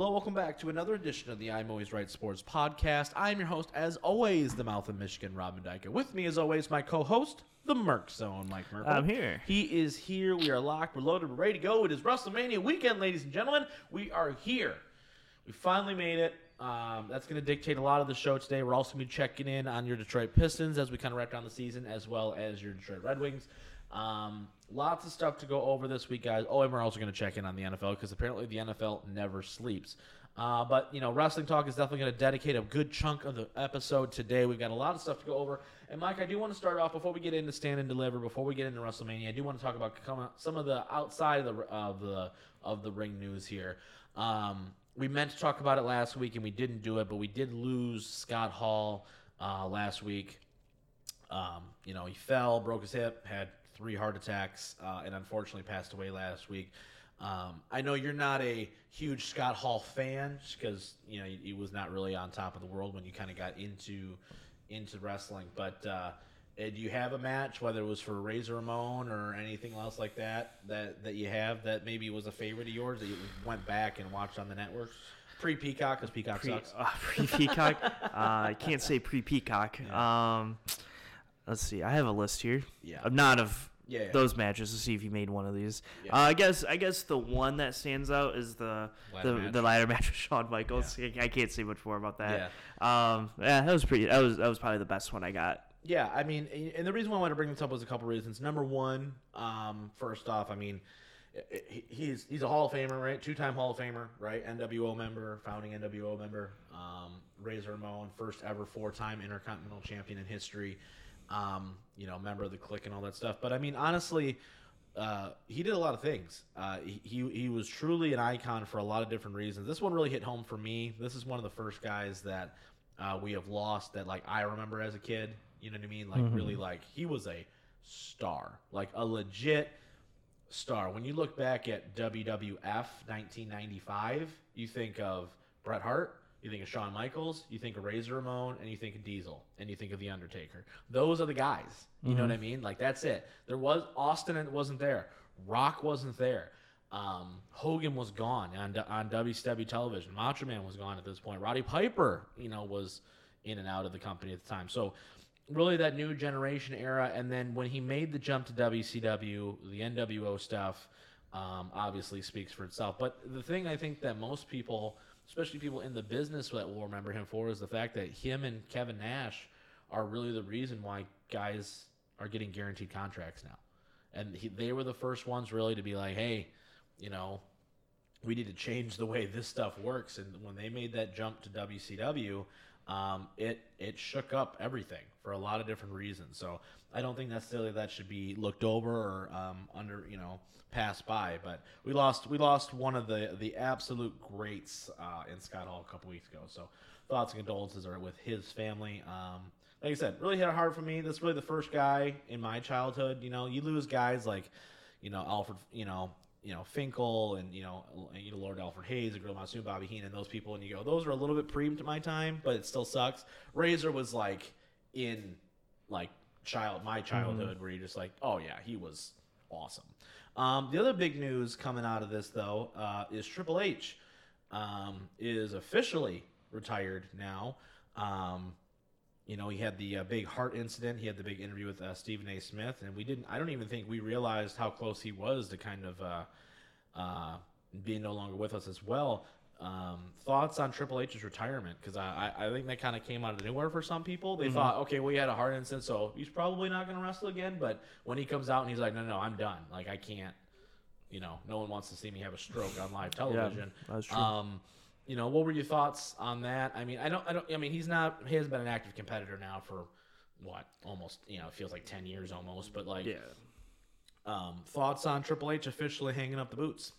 Hello, welcome back to another edition of the I'm Always Right Sports podcast. I'm your host, as always, the mouth of Michigan, Robin Dyke. With me, as always, my co-host, the Merc Zone, Mike Merkel. I'm here. He is here. We are locked. We're loaded. We're ready to go. It is WrestleMania weekend, ladies and gentlemen. We are here. We finally made it. Um, that's going to dictate a lot of the show today. We're also going to be checking in on your Detroit Pistons as we kind of wrap down the season, as well as your Detroit Red Wings. Um, lots of stuff to go over this week, guys. Oh, and we're also going to check in on the NFL because apparently the NFL never sleeps. Uh, but you know, wrestling talk is definitely going to dedicate a good chunk of the episode today. We've got a lot of stuff to go over. And Mike, I do want to start off before we get into Stand and Deliver, before we get into WrestleMania. I do want to talk about some of the outside of the of the of the ring news here. Um, we meant to talk about it last week and we didn't do it, but we did lose Scott Hall uh, last week. Um, you know, he fell, broke his hip, had three heart attacks, uh, and unfortunately passed away last week. Um, I know you're not a huge Scott Hall fan because you know he, he, was not really on top of the world when you kind of got into into wrestling. But uh, do you have a match, whether it was for Razor Ramon or anything else like that, that that you have that maybe was a favorite of yours that you went back and watched on the network? Pre Peacock, because Peacock pre, sucks. Uh, pre Peacock, uh, I can't say pre Peacock. Yeah. Um, let's see, I have a list here. Yeah. Not of yeah, those matches to see if you made one of these. Yeah. Uh, I guess I guess the one that stands out is the ladder the, match. the ladder match with Shawn Michaels. Yeah. I can't say much more about that. Yeah. Um, yeah, that was pretty. That was that was probably the best one I got. Yeah, I mean, and the reason why I wanted to bring this up was a couple reasons. Number one, um, first off, I mean, he's he's a Hall of Famer, right? Two time Hall of Famer, right? NWO member, founding NWO member. Um, Razor Ramon, first ever four time Intercontinental Champion in history um, you know, member of the clique and all that stuff. But I mean, honestly, uh, he did a lot of things. Uh, he, he was truly an icon for a lot of different reasons. This one really hit home for me. This is one of the first guys that uh, we have lost that like I remember as a kid. You know what I mean? Like mm-hmm. really, like he was a star, like a legit star. When you look back at WWF 1995, you think of Bret Hart, you think of Shawn Michaels, you think of Razor Ramon, and you think of Diesel, and you think of The Undertaker. Those are the guys. You mm-hmm. know what I mean? Like that's it. There was Austin and wasn't there. Rock wasn't there. Um, Hogan was gone on on WCW television. Macho Man was gone at this point. Roddy Piper, you know, was in and out of the company at the time. So really that new generation era. And then when he made the jump to WCW, the NWO stuff um, obviously speaks for itself. But the thing I think that most people especially people in the business that will remember him for, is the fact that him and Kevin Nash are really the reason why guys are getting guaranteed contracts now. And he, they were the first ones really to be like, hey, you know, we need to change the way this stuff works. And when they made that jump to WCW, um, it it shook up everything for a lot of different reasons. So I don't think necessarily that should be looked over or um, under you know passed by. But we lost we lost one of the the absolute greats uh, in Scott Hall a couple weeks ago. So thoughts and condolences are with his family. Um, like I said, really hit hard for me. This is really the first guy in my childhood. You know, you lose guys like you know Alfred. You know you know Finkel and you know you know Lord Alfred Hayes, the Gorilla Monsoon, Bobby Heenan, those people, and you go, those are a little bit pre to my time, but it still sucks. Razor was like in like child my childhood mm-hmm. where you're just like, oh yeah, he was awesome. Um, the other big news coming out of this though uh, is Triple H um, is officially retired now. Um, you know, he had the uh, big heart incident. He had the big interview with uh, Stephen A. Smith, and we didn't. I don't even think we realized how close he was to kind of uh, uh being no longer with us as well. Um, thoughts on Triple H's retirement? Because I, I, I, think that kind of came out of nowhere for some people. They mm-hmm. thought, okay, well, he had a heart incident, so he's probably not going to wrestle again. But when he comes out and he's like, no, no, I'm done. Like, I can't, you know, no one wants to see me have a stroke on live television. Yeah, that's true. Um, you know, what were your thoughts on that? I mean, I don't, I don't, I mean, he's not, he has been an active competitor now for what, almost, you know, it feels like 10 years almost, but like, yeah. Um, thoughts on Triple H officially hanging up the boots?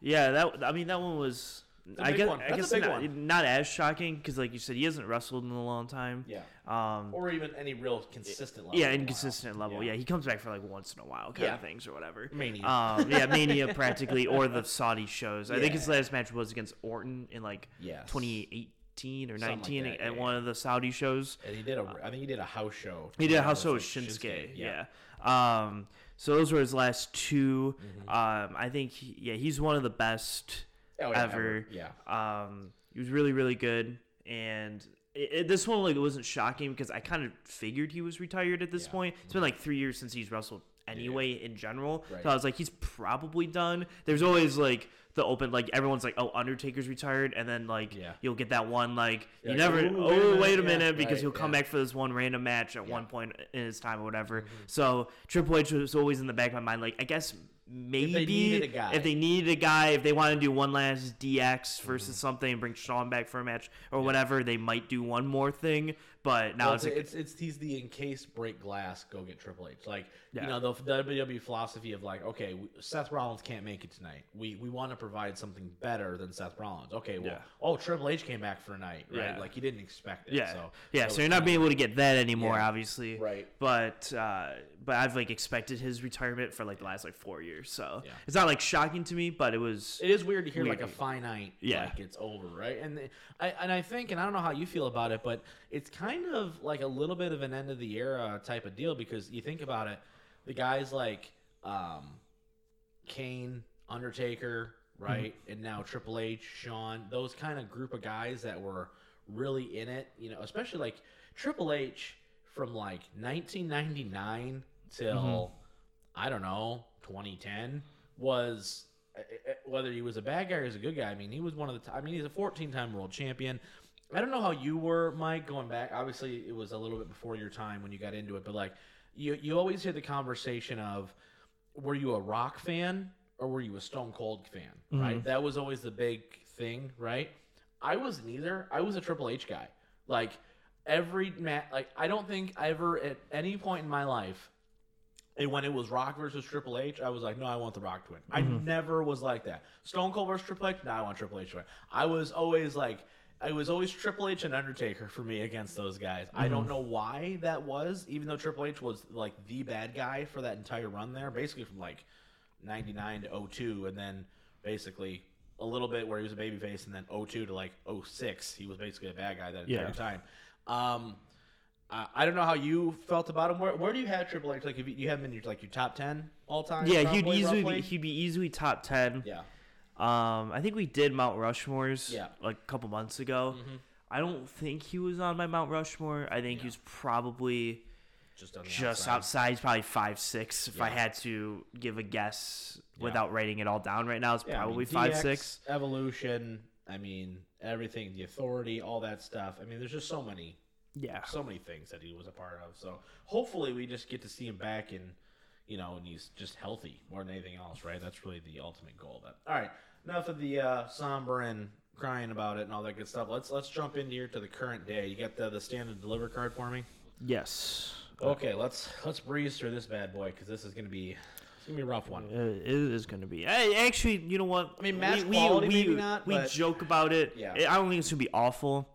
Yeah, that, I mean, that one was, I guess, I guess not, not, as shocking because, like you said, he hasn't wrestled in a long time. Yeah. Um, or even any real consistent level. Yeah, inconsistent level. Yeah. yeah. he comes back for like once in a while kind yeah. of things or whatever. Mania. Um, yeah, Mania practically, or the Saudi shows. I think his last match was against Orton in like yes. 2018 or 19 like at one of the Saudi shows. And he did a, I think he did a house show. He did a house show with Shinsuke. Shinsuke. Yeah. Um, so those were his last 2 mm-hmm. Um, I think, he, yeah, he's one of the best oh, yeah, ever. Yeah. Um, he was really really good, and it, it, this one like wasn't shocking because I kind of figured he was retired at this yeah. point. It's been like three years since he's wrestled anyway yeah. in general. Right. So I was like, he's probably done. There's always like the open like everyone's like oh Undertaker's retired and then like yeah. you'll get that one like yeah, you never oh wait a minute, wait a minute because right, he'll come back for this one random match at one point in his time or whatever. Mm-hmm. So Triple H was always in the back of my mind like I guess maybe if they needed a guy, if they, needed a guy, if they want to do one last DX versus mm-hmm. something and bring Shawn back for a match or yeah. whatever, they might do one more thing. But now well, it's, it's, it's he's the in case break glass, go get Triple H. Like yeah. you know the WWE philosophy of like, okay, Seth Rollins can't make it tonight. We we want to provide something better than Seth Rollins. Okay, well, yeah. oh Triple H came back for a night, right? Like you didn't expect it. Yeah, so yeah. So, so you're not being able to get that anymore, obviously. Right. But uh, but I've like expected his retirement for like the last like four years, so it's not like shocking to me, but it was. It is weird to hear weird. like a finite, yeah, like it's over, right? And I and I think, and I don't know how you feel about it, but it's kind of like a little bit of an end of the era type of deal because you think about it, the guys like um, Kane, Undertaker, right, mm-hmm. and now Triple H, Shawn, those kind of group of guys that were really in it, you know, especially like Triple H from like 1999 till mm-hmm. I don't know 2010 was eh, eh, whether he was a bad guy or was a good guy. I mean, he was one of the. T- I mean, he's a 14-time world champion. I don't know how you were, Mike, going back. Obviously, it was a little bit before your time when you got into it, but like you, you always hear the conversation of, were you a Rock fan or were you a Stone Cold fan? Mm-hmm. Right. That was always the big thing, right? I was neither. I was a Triple H guy. Like every match, like I don't think I ever at any point in my life and when it was Rock versus Triple H, I was like, no, I want the Rock to win. Mm-hmm. I never was like that. Stone Cold versus Triple H, no, I want Triple H to win. I was always like, I was always Triple H and Undertaker for me against those guys. Mm-hmm. I don't mm-hmm. know why that was, even though Triple H was like the bad guy for that entire run there, basically from like 99 to 02, and then basically a little bit where he was a babyface, and then 02 to like 06, he was basically a bad guy that entire yeah. time. Um, I don't know how you felt about him. Where, where do you have Triple H? Like, if you, you have him in your like your top ten all time? Yeah, he'd easily be, he'd be easily top ten. Yeah. Um, I think we did Mount Rushmore's yeah. like a couple months ago. Mm-hmm. I don't think he was on my Mount Rushmore. I think yeah. he was probably just, just outside. He's probably five six. If yeah. I had to give a guess without writing it all down right now, it's probably I mean, five six. Evolution. I mean, everything, the authority, all that stuff. I mean, there's just so many yeah, so many things that he was a part of. So hopefully we just get to see him back and you know, and he's just healthy more than anything else, right? That's really the ultimate goal. That all right. Enough of the uh, somber and crying about it and all that good stuff. Let's let's jump in here to the current day. You got the the stand and deliver card for me? Yes. Okay, let's let's breeze through this bad boy because this is gonna be it's gonna be a rough one. Uh, it is gonna be. I, actually, you know what? I mean, match we, quality we, maybe not. We but... joke about it. Yeah. I don't think it's gonna be awful.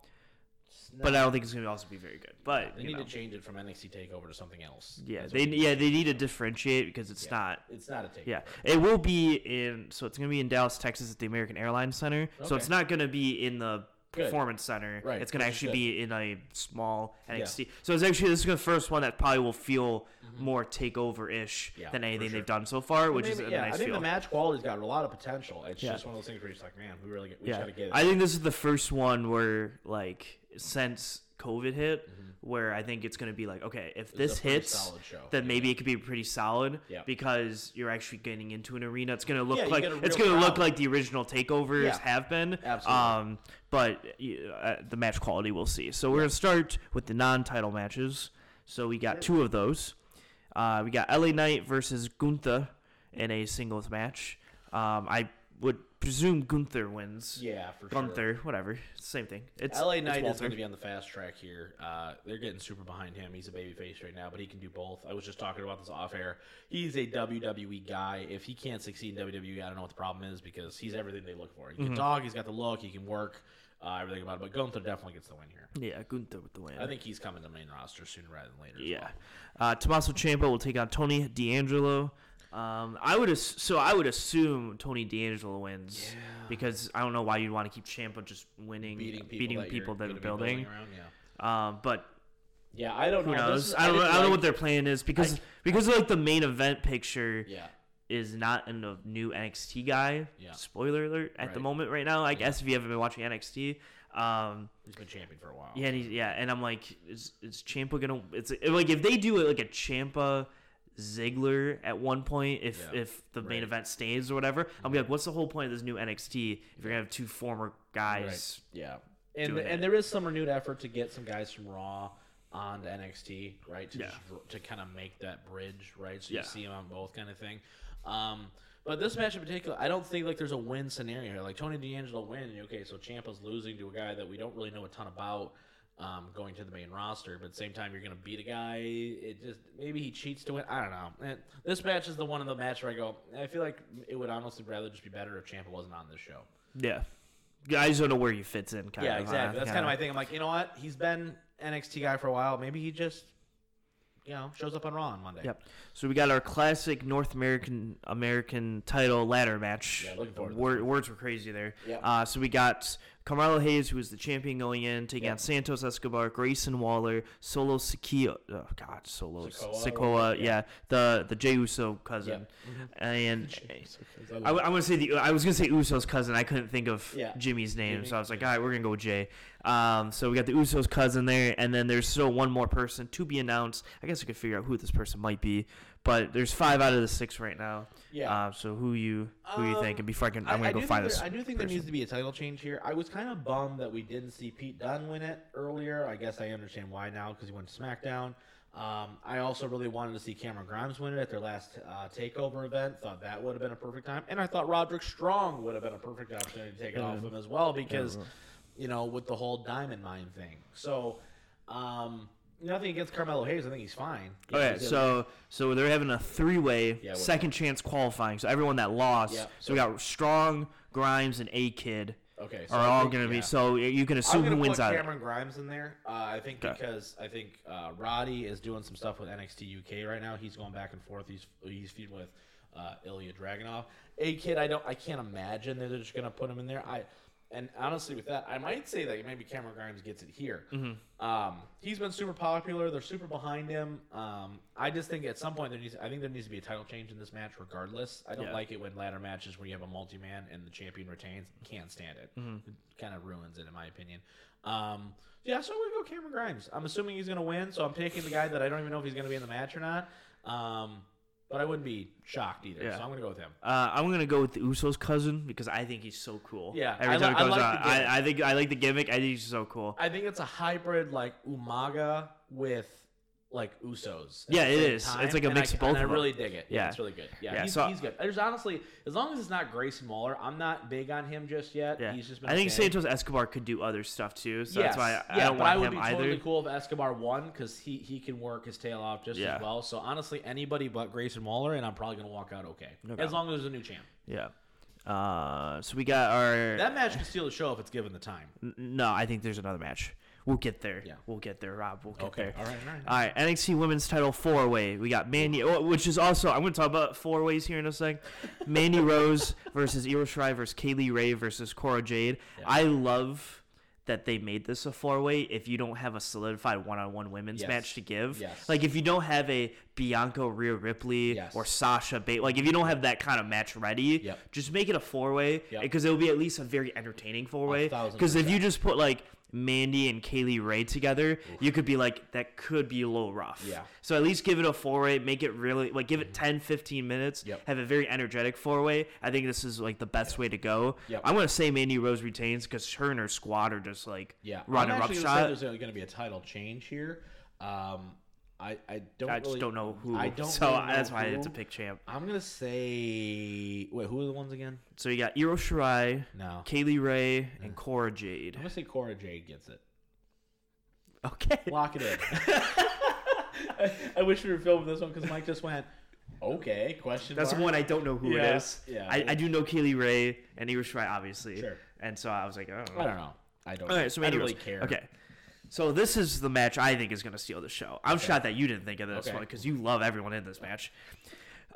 But I don't think it's going to also be very good. But they need know. to change it from NXT Takeover to something else. Yeah, they yeah they need to differentiate because it's yeah, not. It's not a takeover. Yeah, it will be in. So it's going to be in Dallas, Texas, at the American Airlines Center. Okay. So it's not going to be in the performance center. Right. It's going to actually be in a small NXT. Yeah. So it's actually this is the first one that probably will feel mm-hmm. more takeover ish yeah, than anything sure. they've done so far, which maybe, is a yeah, nice I think feel. the match quality's got a lot of potential. It's just one of those things where you're just like, man, we really get, we yeah. got to get it. I think this is the first one where like since COVID hit, mm-hmm. where I think it's going to be like, okay, if this hits, then maybe it could be pretty solid yeah. because you're actually getting into an arena. It's going to look yeah, like it's going to look like the original takeovers have been. Absolutely. Um, but uh, the match quality we'll see. So we're going to start with the non-title matches. So we got two of those. Uh, we got LA Knight versus Gunther in a singles match. Um, I would presume Gunther wins. Yeah, for sure. Gunther, sure. whatever, same thing. It's LA Knight is going to be on the fast track here. Uh, they're getting super behind him. He's a babyface right now, but he can do both. I was just talking about this off air. He's a WWE guy. If he can't succeed in WWE, I don't know what the problem is because he's everything they look for. He can mm-hmm. talk. He's got the look. He can work. Uh, everything about it, but Gunther definitely gets the win here. Yeah, Gunther with the win. I think he's coming to main roster sooner rather than later. Yeah, well. uh, Tommaso Ciampa will take on Tony D'Angelo. Um, I would ass- so I would assume Tony D'Angelo wins yeah. because I don't know why you'd want to keep Ciampa just winning, beating people beating that, people that are building. Around, yeah. Um, but yeah, I don't who know. knows? Is, I, don't, I, I don't like, know what their plan is because I, because of like the main event picture. Yeah. is not in a new NXT guy. Yeah. Spoiler alert at right. the moment right now. I yeah. guess if you haven't been watching NXT. Um, he's been champion for a while. Yeah, and he's, yeah, and I'm like, is is Ciampa gonna? It's like if they do it like a Ciampa Ziggler at one point, if yeah. if the main right. event stays or whatever, I'll be like, what's the whole point of this new NXT if you're gonna have two former guys? Right. Yeah, and and there is some renewed effort to get some guys from Raw on to NXT, right? To yeah. to kind of make that bridge, right? So you yeah. see them on both kind of thing. Um, but this match in particular, I don't think like there's a win scenario. Like Tony D'Angelo win, okay, so Ciampa's losing to a guy that we don't really know a ton about. Um, going to the main roster, but at the same time you're going to beat a guy. It just maybe he cheats to win. I don't know. And this match is the one of the match where I go. I feel like it would honestly rather just be better if Ciampa wasn't on this show. Yeah, I just don't know where he fits in. yeah, of, exactly. Uh, That's kind of my thing. I'm like, you know what? He's been NXT guy for a while. Maybe he just you know, shows up on Raw on Monday. Yep. So we got our classic North American American title ladder match. Yeah, looking forward. Word, words were crazy there. Yeah. Uh, so we got Carmelo Hayes, who was the champion going in, taking yep. on Santos Escobar, Grayson Waller, Solo Sikoa. Oh God, Solo Sikoa. yeah. yeah. the the Jey Uso cousin, mm-hmm. and I, I, want to say the I was gonna say Uso's cousin. I couldn't think of yeah. Jimmy's name, Jimmy. so I was like, all right, we're gonna go with Jey. Um, so we got the Usos cousin there, and then there's still one more person to be announced. I guess we could figure out who this person might be, but there's five out of the six right now. Yeah. Uh, so who you who um, you think? And before I can, I'm gonna I go find this. I do think person. there needs to be a title change here. I was kind of bummed that we didn't see Pete Dunne win it earlier. I guess I understand why now because he went to SmackDown. Um, I also really wanted to see Cameron Grimes win it at their last uh, takeover event. Thought that would have been a perfect time, and I thought Roderick Strong would have been a perfect opportunity to take it off him as well because you know, with the whole diamond mine thing. So, um, nothing against Carmelo Hayes. I think he's fine. okay, so so they're having a three-way yeah, second chance qualifying. So everyone that lost. Yeah, so, so we got Strong, Grimes, and A Kid. Okay, so are all going to yeah. be so you can assume who wins out. Cameron Grimes in there. Uh, I think okay. because I think uh, Roddy is doing some stuff with NXT UK right now. He's going back and forth. He's he's feeding with uh, Ilya Dragunov. A kid, I don't, I can't imagine they're just going to put him in there. I and honestly, with that, I might say that maybe Cameron Grimes gets it here. Mm-hmm. Um, he's been super popular. They're super behind him. Um, I just think at some point there needs. I think there needs to be a title change in this match, regardless. I don't yeah. like it when ladder matches where you have a multi-man and the champion retains. Can't stand it. Mm-hmm. It kind of ruins it, in my opinion. Um, yeah, so I'm gonna go Cameron Grimes. I'm assuming he's gonna win, so I'm taking the guy that I don't even know if he's gonna be in the match or not. Um, but I wouldn't be shocked either. Yeah. So I'm gonna go with him. Uh, I'm gonna go with the Usos cousin because I think he's so cool. Yeah, every time li- it comes I like I, I, think I like the gimmick. I think he's so cool. I think it's a hybrid like Umaga with like Usos. Yeah, it is. Time. It's like a mix I, of both. I really dig it. Yeah, it's really good. Yeah, yeah he's, so, he's good. There's honestly, as long as it's not Grayson Waller, I'm not big on him just yet. Yeah. he's just. I think okay. Santos Escobar could do other stuff too, so yes. that's why I, yeah, I don't but want I would him be either. totally cool if Escobar won because he he can work his tail off just yeah. as well. So honestly, anybody but Grayson Waller, and I'm probably gonna walk out okay, okay. as long as there's a new champ. Yeah. Uh, so we got our that match can steal the show if it's given the time. No, I think there's another match. We'll get there. Yeah. We'll get there, Rob. We'll get okay. there. All right, all right. All right. NXT Women's Title four way. We got Mandy, oh, which is also I'm going to talk about four ways here in a sec. Mandy Rose versus Io Shirai versus Kay Lee Ray versus Cora Jade. Yeah. I love that they made this a four way if you don't have a solidified one on one women's yes. match to give. Yes. Like if you don't have a Bianca Rhea Ripley yes. or Sasha Banks, like if you don't have that kind of match ready, yep. just make it a four way because yep. it will be at least a very entertaining four way. Because if you just put like Mandy and Kay Lee Ray together, Oof. you could be like, that could be a little rough. Yeah. So at least give it a four way, make it really, like, give it mm-hmm. 10, 15 minutes, yep. have a very energetic four way. I think this is, like, the best way to go. Yep. I'm going to say Mandy Rose retains because her and her squad are just, like, yeah. running I'm shot. There's going to be a title change here. Um, I, I don't. I just don't know who. I don't. So really that's why it's a pick champ. I'm gonna say. Wait, who are the ones again? So you got Io Shirai, no, Kay Lee Ray, and Cora Jade. I'm gonna say Cora Jade gets it. Okay. Lock it in. I, I, wish we were filming this one because Mike just went, okay, question That's mark? the one I don't know who yeah, it is. Yeah. I, I do know Kay Lee Ray and Io Shirai, obviously. Sure. And so I was like, oh. I don't know. I don't All right, so I don't really care. Okay. So this is the match I think is going to steal the show. I'm okay. shocked that you didn't think of this okay. one because you love everyone in this match.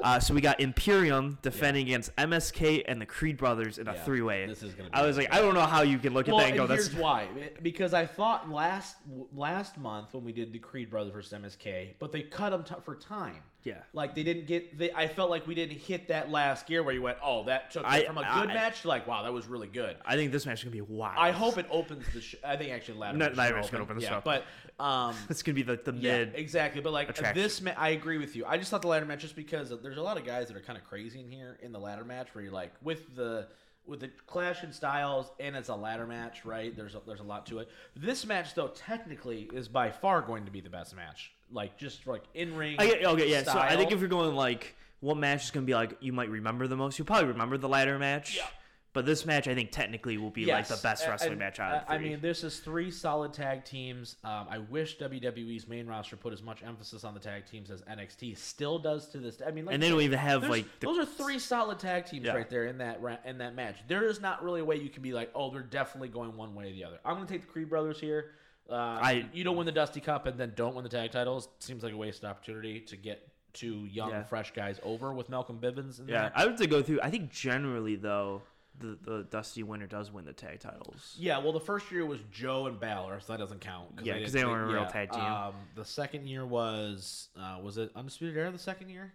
Uh, so we got Imperium defending yeah. against MSK and the Creed brothers in a yeah, three-way. This is gonna. I was like, I don't know how you can look well, at that and go. And here's That's why. Because I thought last last month when we did the Creed brothers versus MSK, but they cut them t- for time. Yeah. Like they didn't get. They, I felt like we didn't hit that last gear where you went, oh, that took I, from a good I, match to like, wow, that was really good. I think this match is gonna be wild. I hope it opens the. Sh- I think actually ladder. No, ladder match gonna open the yeah, show. But um, it's gonna be the the yeah, mid. Exactly. But like attraction. this, ma- I agree with you. I just thought the ladder match just because there's a lot of guys that are kind of crazy in here in the ladder match where you're like with the with the clash in styles and it's a ladder match, right? There's a, there's a lot to it. This match though technically is by far going to be the best match. Like just like in ring. Okay, yeah. Style. So I think if you're going like what match is going to be like you might remember the most, you'll probably remember the ladder match. Yeah. But this match, I think, technically will be yes. like the best wrestling and, match out of I mean, this is three solid tag teams. Um, I wish WWE's main roster put as much emphasis on the tag teams as NXT still does to this. I mean, like, and then we even have like the, those are three solid tag teams yeah. right there in that in that match. There is not really a way you can be like, oh, they're definitely going one way or the other. I'm going to take the Creed brothers here. Uh, I you don't win the Dusty Cup and then don't win the tag titles. Seems like a wasted opportunity to get two young, yeah. fresh guys over with Malcolm Bivens. yeah, there. I would say go through. I think generally though the, the Dusty winner does win the tag titles. Yeah, well, the first year was Joe and Balor, so that doesn't count. Cause yeah, because they, they, weren't a real yeah. tag team. Um, the second year was uh, was it Undisputed Era? The second year.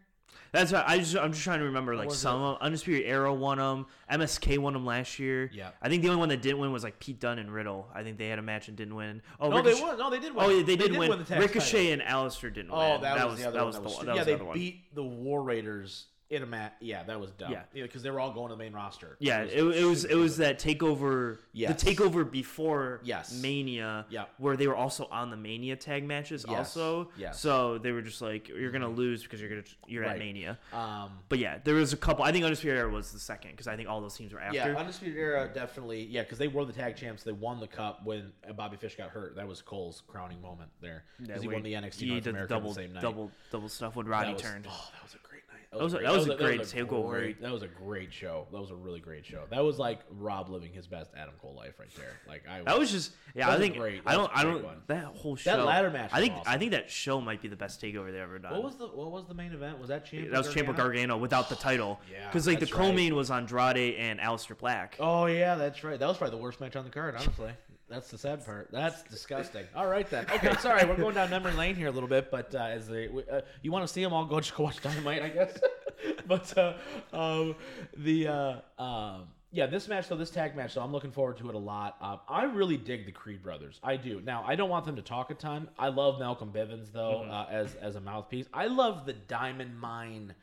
That's right. I just I'm just trying to remember like some of Undisputed Era won them. MSK won them last year. Yeah. I think the only one that didn't win was like Pete Dunne and Riddle. I think they had a match and didn't win. Oh, no, Ricochet- they won. No, they did win. Oh, yeah, they, did, win. win the Ricochet title. and Aleister didn't oh, win. Oh, that, that was, was, the other that one. Was that was the, yeah, they beat the War Raiders in a mat. Yeah, that was dumb. Yeah, because they were all going to the main roster. Yeah, it was it, it was, it was that takeover. Yes. the takeover before yes. Mania. Yeah, where they were also on the Mania tag matches. Yes. Also, yeah. So they were just like, you're gonna lose because you're gonna you're right. at Mania. Um, but yeah, there was a couple. I think Undisputed Era was the second because I think all those teams were after. Yeah, Undisputed Era definitely. Yeah, because they were the tag champs. They won the cup when Bobby Fish got hurt. That was Cole's crowning moment there because yeah, he won the NXT North America double, the same night. Double double stuff when Roddy was, turned. Oh, that was a that was, a, that was, a, great takeover. That was a great show. That was a really great show. That was like Rob living his best Adam Cole life right there. Like I. Was, that was just yeah. I think great. I don't. I don't. One. That whole show. That ladder match. I think. Awesome. I think that show might be the best takeover they ever done. What was the What was the main event? Was that Ciampa? That was Ciampa Gargano without the title. yeah. Because like the co-main right. was Andrade and Aleister Black. Oh yeah, that's right. That was probably the worst match on the card, honestly. That's the sad part. That's disgusting. All right then. Okay, sorry, we're going down memory lane here a little bit, but uh, as they, uh, you want to see them all, go just go watch Dynamite, I guess. but uh, um, the uh, um, yeah, this match though, this tag match, so I'm looking forward to it a lot. Um, I really dig the Creed brothers. I do. Now, I don't want them to talk a ton. I love Malcolm Bivens though mm-hmm. uh, as as a mouthpiece. I love the Diamond Mine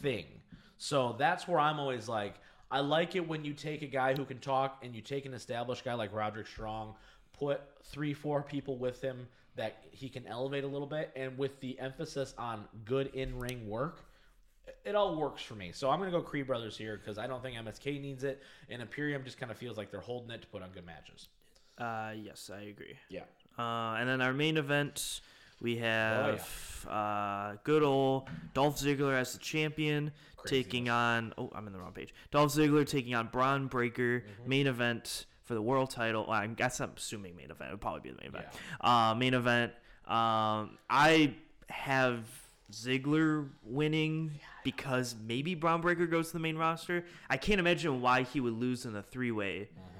thing. So that's where I'm always like I like it when you take a guy who can talk and you take an established guy like Roderick Strong, put three, four people with him that he can elevate a little bit, and with the emphasis on good in ring work, it all works for me. So I'm going to go Creed Brothers here because I don't think MSK needs it, and Imperium just kind of feels like they're holding it to put on good matches. Uh, yes, I agree. Yeah. Uh, and then our main event, we have oh, yeah. uh, good old Dolph Ziggler as the champion taking on. Oh, I'm in the wrong page. Dolph Ziggler taking on Bron Breakker, Mm-hmm. Main event for the world title. Well, I guess I'm assuming main event. It would probably be the main event. Yeah. Uh, main event. Um, I have Ziggler winning because maybe Bron Breakker goes to the main roster. I can't imagine why he would lose in a three way. Mm-hmm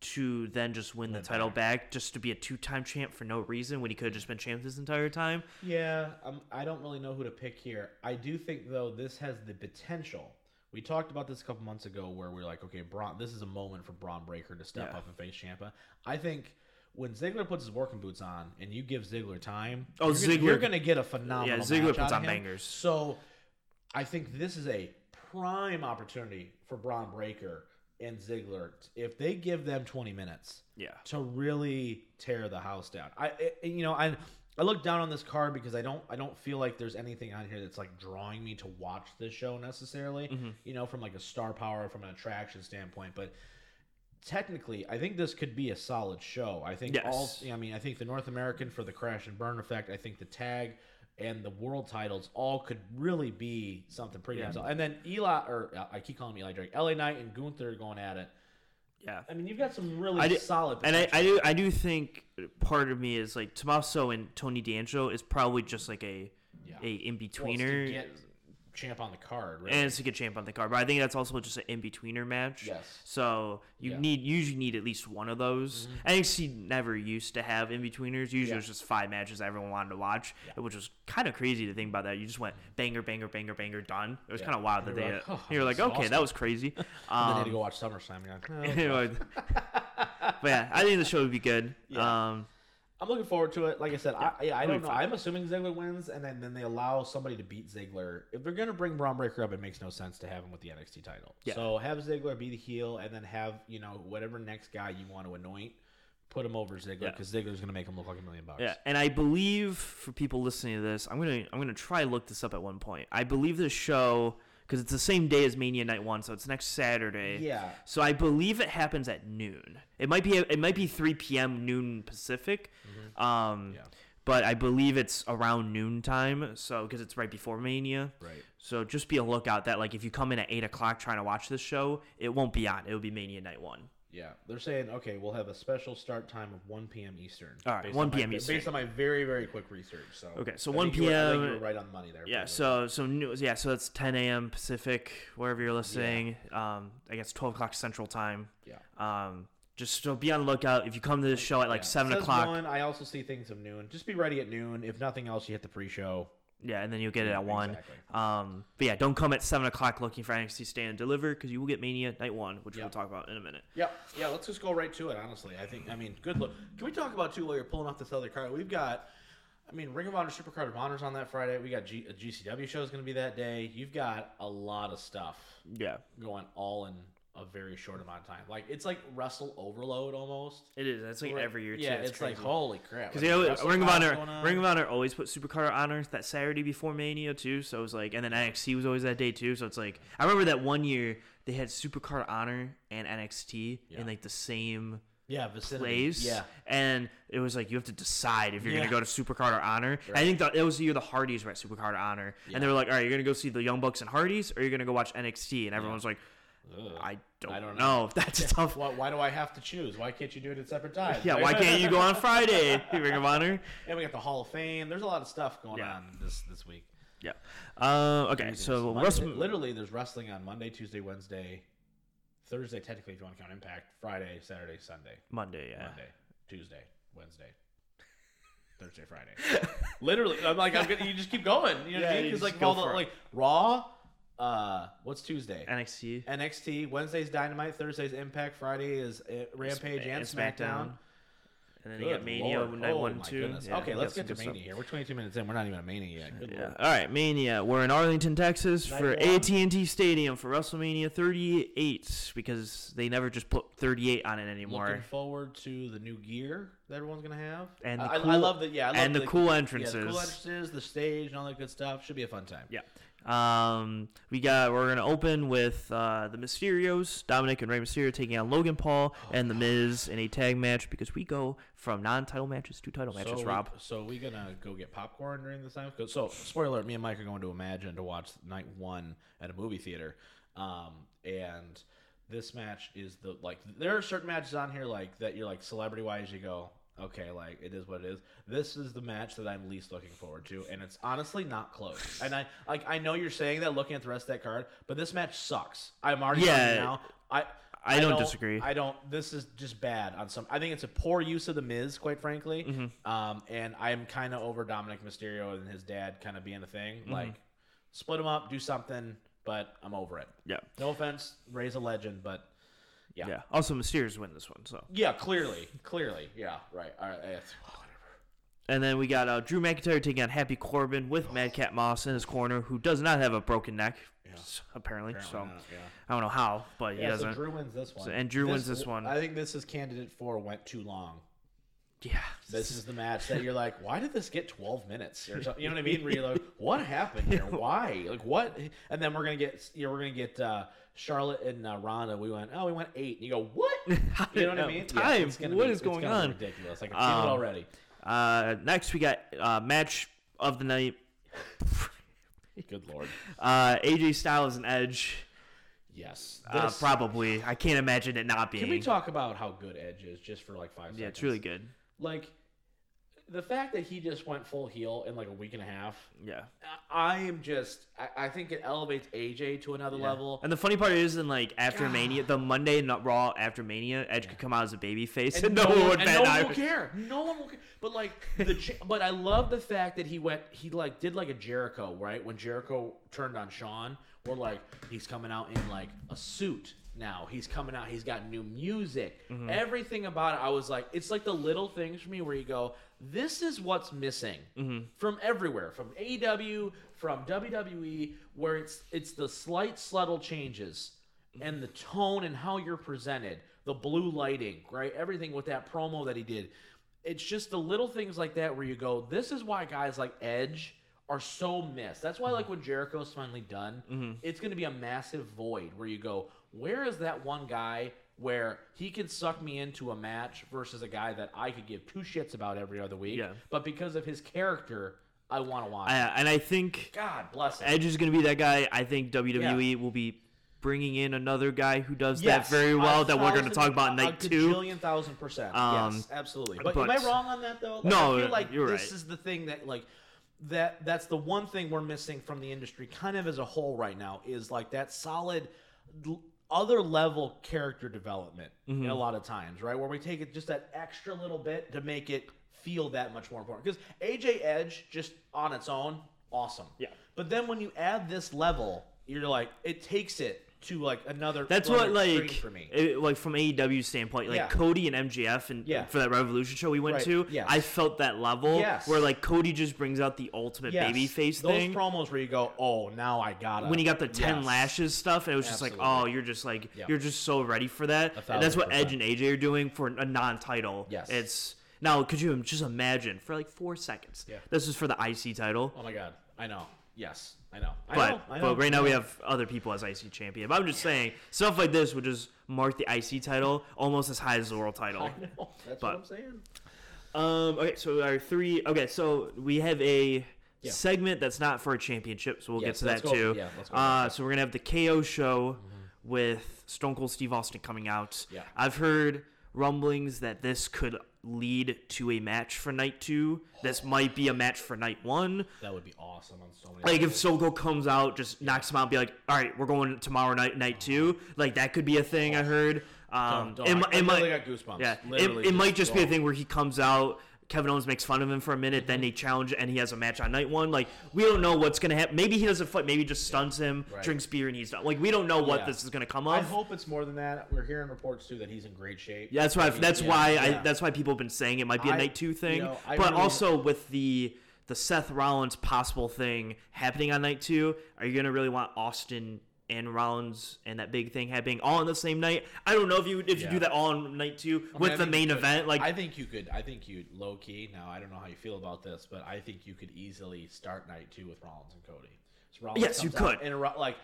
to then just win the title back just to be a two-time champ for no reason when he could have just been champ this entire time. Yeah, um, I don't really know who to pick here. I do think though this has the potential. We talked about this a couple months ago where we are like, okay, Bron, this is a moment for Bron Breakker to step yeah. up and face Ciampa. I think when Ziggler puts his working boots on and you give Ziggler time, oh, you're Ziggler, gonna, you're gonna get a phenomenal. Yeah, Ziggler puts on bangers. So, I think this is a prime opportunity for Bron Breakker and Ziggler, if they give them 20 minutes, yeah, to really tear the house down. I, you know, I I look down on this card because I don't I don't feel like there's anything on here that's like drawing me to watch this show necessarily. Mm-hmm. You know, from like a star power, from an attraction standpoint, but technically, I think this could be a solid show. I think yes. all. I mean, I think the North American for the crash and burn effect. I think the tag and the world titles all could really be something pretty yeah. And then Eli, or uh, I keep calling him Eli Drake, LA Knight and Gunther going at it. Yeah, I mean you've got some really do, solid. Potential. And I, I, do, I do think part of me is like Tommaso and Tony D'Angelo is probably just like a, yeah. a in betweener. Champ on the card, right? And it's a good champ on the card. But I think that's also just an in betweener match. Yes. So you yeah. need usually need at least one of those. Mm-hmm. NXT never used to have in betweeners. Usually yeah. it was just five matches everyone wanted to watch, yeah. which was kind of crazy to think about. That you just went banger, banger, banger, banger, done. It was kind of wild that they. Like, oh, you're like, okay, awesome. that was crazy. Um, and then had to go watch SummerSlam. Again. Oh, but yeah, I think the show would be good. Um, I'm looking forward to it. Like I said, yeah, I, yeah, I don't know. I'm assuming Ziggler wins, and then, then they allow somebody to beat Ziggler. If they're gonna bring Bron Breakker up, it makes no sense to have him with the NXT title. Yeah. So have Ziggler be the heel, and then have you know whatever next guy you want to anoint, put him over Ziggler because yeah. Ziggler's gonna make him look like a million bucks. Yeah, and I believe for people listening to this, I'm gonna I'm gonna try look this up at one point. I believe this show because it's the same day as Mania Night One, so it's next Saturday. Yeah. So I believe it happens at noon. It might be it might be 3 p.m. noon Pacific. Mm-hmm. Um, yeah. But I believe it's around noon time, so because it's right before Mania. Right. So just be a lookout that like if you come in at eight o'clock trying to watch this show, it won't be on. It will be Mania Night One. Yeah, they're saying okay, we'll have a special start time of 1 p.m. Eastern. All right, 1 p.m. My, Eastern. Based on my very very quick research. So okay, so 1 p.m. You were, right on the money there. Yeah, so so yeah, so it's 10 a.m. Pacific wherever you're listening. Yeah. Um, I guess 12 o'clock Central Time. Yeah. Um, just so be on the lookout if you come to the show at like yeah. seven o'clock. One, I also see things of noon. Just be ready at noon. If nothing else, you hit the pre-show. Yeah, and then you'll get it at one. Exactly. Um, but yeah, don't come at seven o'clock looking for NXT Stand and Deliver because you will get Mania Night One, which yep. we'll talk about in a minute. Yeah, yeah. Let's just go right to it. Honestly, I think. I mean, good look. Can we talk about too while you're pulling off this other card? We've got. I mean, Ring of Honor Supercard of Honors on that Friday. We got G- a GCW show is going to be that day. You've got a lot of stuff. Yeah, going all in a very short amount of time. Like it's like wrestle overload almost. It is. That's like every year. Too. Yeah, it's, it's like holy crap. Because like, you know, Ring of Honor, Ring of Honor always put Supercard Honor that Saturday before Mania too. So it was like, and then NXT was always that day too. So it's like, I remember that one year they had Supercard Honor and NXT yeah. in like the same yeah, vicinity. place. Yeah. And it was like you have to decide if you're yeah. gonna go to Supercard or Honor. Right. I think that it was the year the Hardys were at Supercard or Honor. Yeah. And they were like, All right, you're gonna go see the Young Bucks and Hardys or you're gonna go watch NXT and everyone was like I don't, I don't know. know. That's yeah. tough. Why, why, do I have to choose? Why can't you do it at separate times? Yeah, why can't you go on Friday? Ring of Honor. And we got the Hall of Fame. There's a lot of stuff going yeah. on this this week. Yeah. Uh, okay, so Monday, literally, there's wrestling on Monday, Tuesday, Wednesday, Thursday. Technically, if you want to count Impact, Friday, Saturday, Sunday, Monday, yeah, Monday, Tuesday, Wednesday. Thursday, Friday. literally, I'm like, I'm gonna, you just keep going. You know yeah, what I mean? Because like all the like Raw, uh, what's Tuesday? NXT. NXT. Wednesday's Dynamite. Thursday's Impact. Friday is uh, Rampage and, and SmackDown. SmackDown. And then Good you got Mania Lord. night oh, one, two. Yeah, okay, let's get to Mania stuff. here. We're 22 minutes in. We're not even a Mania yet. Good yeah. Lord. All right, Mania. We're in Arlington, Texas night for AT&T Stadium for WrestleMania 38 because they never just put 38 on it anymore. Looking forward to the new gear that everyone's gonna have. And I, cool, I love that. Yeah, and the, the cool entrances. Yeah, the cool entrances, the stage, and all that good stuff. Should be a fun time. Yeah. Um, we got we're gonna open with uh, the Mysterios, Dominic and Rey Mysterio taking on Logan Paul and the Miz in a tag match because we go from non-title matches to title matches. So Rob, we, so we gonna go get popcorn during this time? So spoiler alert: me and Mike are going to Emagine to watch night one at a movie theater, um, and this match is the like there are certain matches on here like that you're like celebrity wise you go okay, like it is what it is. This is the match that I'm least looking forward to, and it's honestly not close. And I like I know you're saying that looking at the rest of that card, but this match sucks. I'm already yeah, now. I I, I don't, don't, disagree. I don't. This is just bad on some. I think it's a poor use of the Miz, quite frankly. Mm-hmm. Um, and I'm kind of over Dominic Mysterio and his dad kind of being a thing. Mm-hmm. Like, split them up, do something. But I'm over it. Yeah. No offense, Rey's a legend, but yeah. Yeah. Also, Mysterios win this one, so. Yeah, clearly, clearly, yeah, right. All right, whatever. And then we got uh, Drew McIntyre taking on Happy Corbin with Madcap Moss in his corner, who does not have a broken neck, yeah. apparently. apparently. so not, yeah. I don't know how, but yeah, he doesn't. So Drew wins this one, so, and Drew this, wins this one. I think this is candidate four went too long. Yeah, this is the match that you're like, why did this get 12 minutes or something? You know what I mean? Where you're like, what happened here? Why? Like what? And then we're gonna get, you know, we're gonna get. uh Charlotte and uh, Ronda, we went, oh, we went eight. And you go, what? You know what I mean? Time. Yeah, what be, is going on? ridiculous. I can feel um, it already. Uh, next, we got uh, match of the night. Good lord. Uh, AJ Styles and Edge. Yes. Uh, probably. I can't imagine it not being. Can we talk about how good Edge is just for like five seconds? Yeah, it's really good. Like, the fact that he just went full heel in like a week and a half. Yeah. I am just. I, I think it elevates AJ to another yeah. level. And the funny part is, in like after God. Mania, the Monday not Raw after Mania, Edge yeah. could come out as a baby face, and, and no, one would. And no one will care. No one will care. But like the, but I love the fact that he went. He like did like a Jericho right when Jericho turned on Shawn. or like he's coming out in like a suit now. He's coming out. He's got new music. Mm-hmm. Everything about it, I was like, it's like the little things for me where you go, this is what's missing mm-hmm. from everywhere, from AEW, from WWE, where it's it's the slight subtle changes and the tone and how you're presented, the blue lighting, right? Everything with that promo that he did. It's just the little things like that where you go, this is why guys like Edge are so missed. That's why, like when Jericho's finally done, mm-hmm. it's going to be a massive void where you go, where is that one guy where he can suck me into a match versus a guy that I could give two shits about every other week? Yeah. But because of his character, I want to watch. I, and I think God bless him. Edge is going to be that guy. I think WWE yeah. will be bringing in another guy who does yes, that very well that we're going to talk about night a two. Million thousand percent. Um, yes, absolutely. But, but, am I wrong on that though? Like, no, I feel like you're this right. is the thing that like that that's the one thing we're missing from the industry kind of as a whole right now is like that solid other level character development mm-hmm. a lot of times, right? Where we take it just that extra little bit to make it feel that much more important. Because AJ Edge, just on its own, awesome. Yeah. But then when you add this level, you're like, it takes it to like another. That's what like for me. It, like from AEW standpoint, like yeah. Cody and MJF and yeah. for that Revolution show we went right. to, yes. I felt that level yes. where like Cody just brings out the ultimate yes. baby face Those thing. promos where you go, oh, now I got it. When you got the ten lashes stuff, it was Absolutely. just like, oh, you're just like yep. you're just so ready for that. And that's what Edge and AJ are doing for a non-title. Yes, it's. Now, could you just imagine for like four seconds? Yeah. This is for the IC title. Oh my god, I know. Yes. I know. I but know, I know, but right now we have other people as IC champion. But I'm just saying stuff like this would just mark the IC title almost as high as the world title. I know. That's but, what I'm saying. Um, okay, so our three. Okay, so we have a yeah. segment that's not for a championship, so we'll yes, get to that go, too. Yeah, let's go uh, so we're gonna have the KO show mm-hmm. with Stone Cold Steve Austin coming out. Yeah. I've heard rumblings that this could lead to a match for night two. This might be a match for night one. That would be awesome on so many. Like if Soko comes out, just knocks him out, be like, "All right, we're going tomorrow night, night two. Like that could be a thing. I heard. Um, don't, don't. It, I, it might, got goosebumps. Yeah, it, it might just be a thing where he comes out, Kevin Owens makes fun of him for a minute, then mm-hmm. they challenge and he has a match on night one. Like we don't know what's gonna happen. Maybe he doesn't fight. Maybe just stuns him, right. drinks beer, and he's done. Like we don't know what yeah. this is gonna come up. I hope it's more than that. We're hearing reports too that he's in great shape. Yeah, that's why. That's yeah, why. Yeah. I. That's why people have been saying it might be a I, night two thing. You know, but really also with the the Seth Rollins possible thing happening on night two, are you gonna really want Austin and Rollins and that big thing happening all on the same night. I don't know if you if yeah. you do that all on night two I mean, with the main event. Like I think you could. I think you low key. Now I don't know how you feel about this, but I think you could easily start night two with Rollins and Cody. So Rollins yes, you could. And like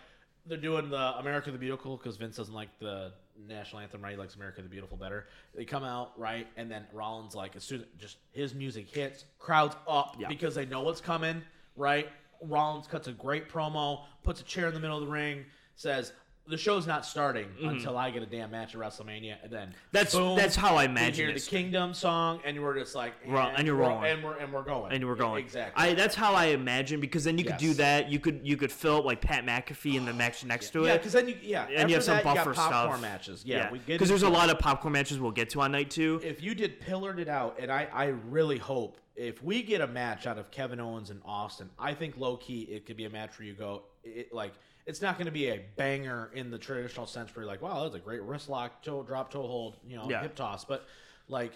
they're doing the America the Beautiful because Vince doesn't like the national anthem, right? He likes America the Beautiful better. They come out right, and then Rollins like as soon as just his music hits, crowds up yeah. because they know what's coming, right? Rollins cuts a great promo, puts a chair in the middle of the ring, says the show's not starting mm-hmm. until I get a damn match at WrestleMania, and then that's boom, that's how I imagine. You hear the Kingdom song, and we're just like, and, and you're rolling, and we're and we're going, and we're going. exactly. I that's how I imagine because then you yes. could do that. You could you could fill it like Pat McAfee in the match next yeah. to it. Yeah, because then you yeah, and you have some that, buffer you popcorn stuff. matches. Yeah, because yeah. there's a lot of popcorn matches we'll get to on night two. If you did pillared it out, and I I really hope if we get a match out of Kevin Owens and Austin, I think low key it could be a match where you go it like it's not going to be a banger in the traditional sense where you're like, wow, that's a great wrist lock, toe drop, toe hold, you know, yeah. hip toss. But like,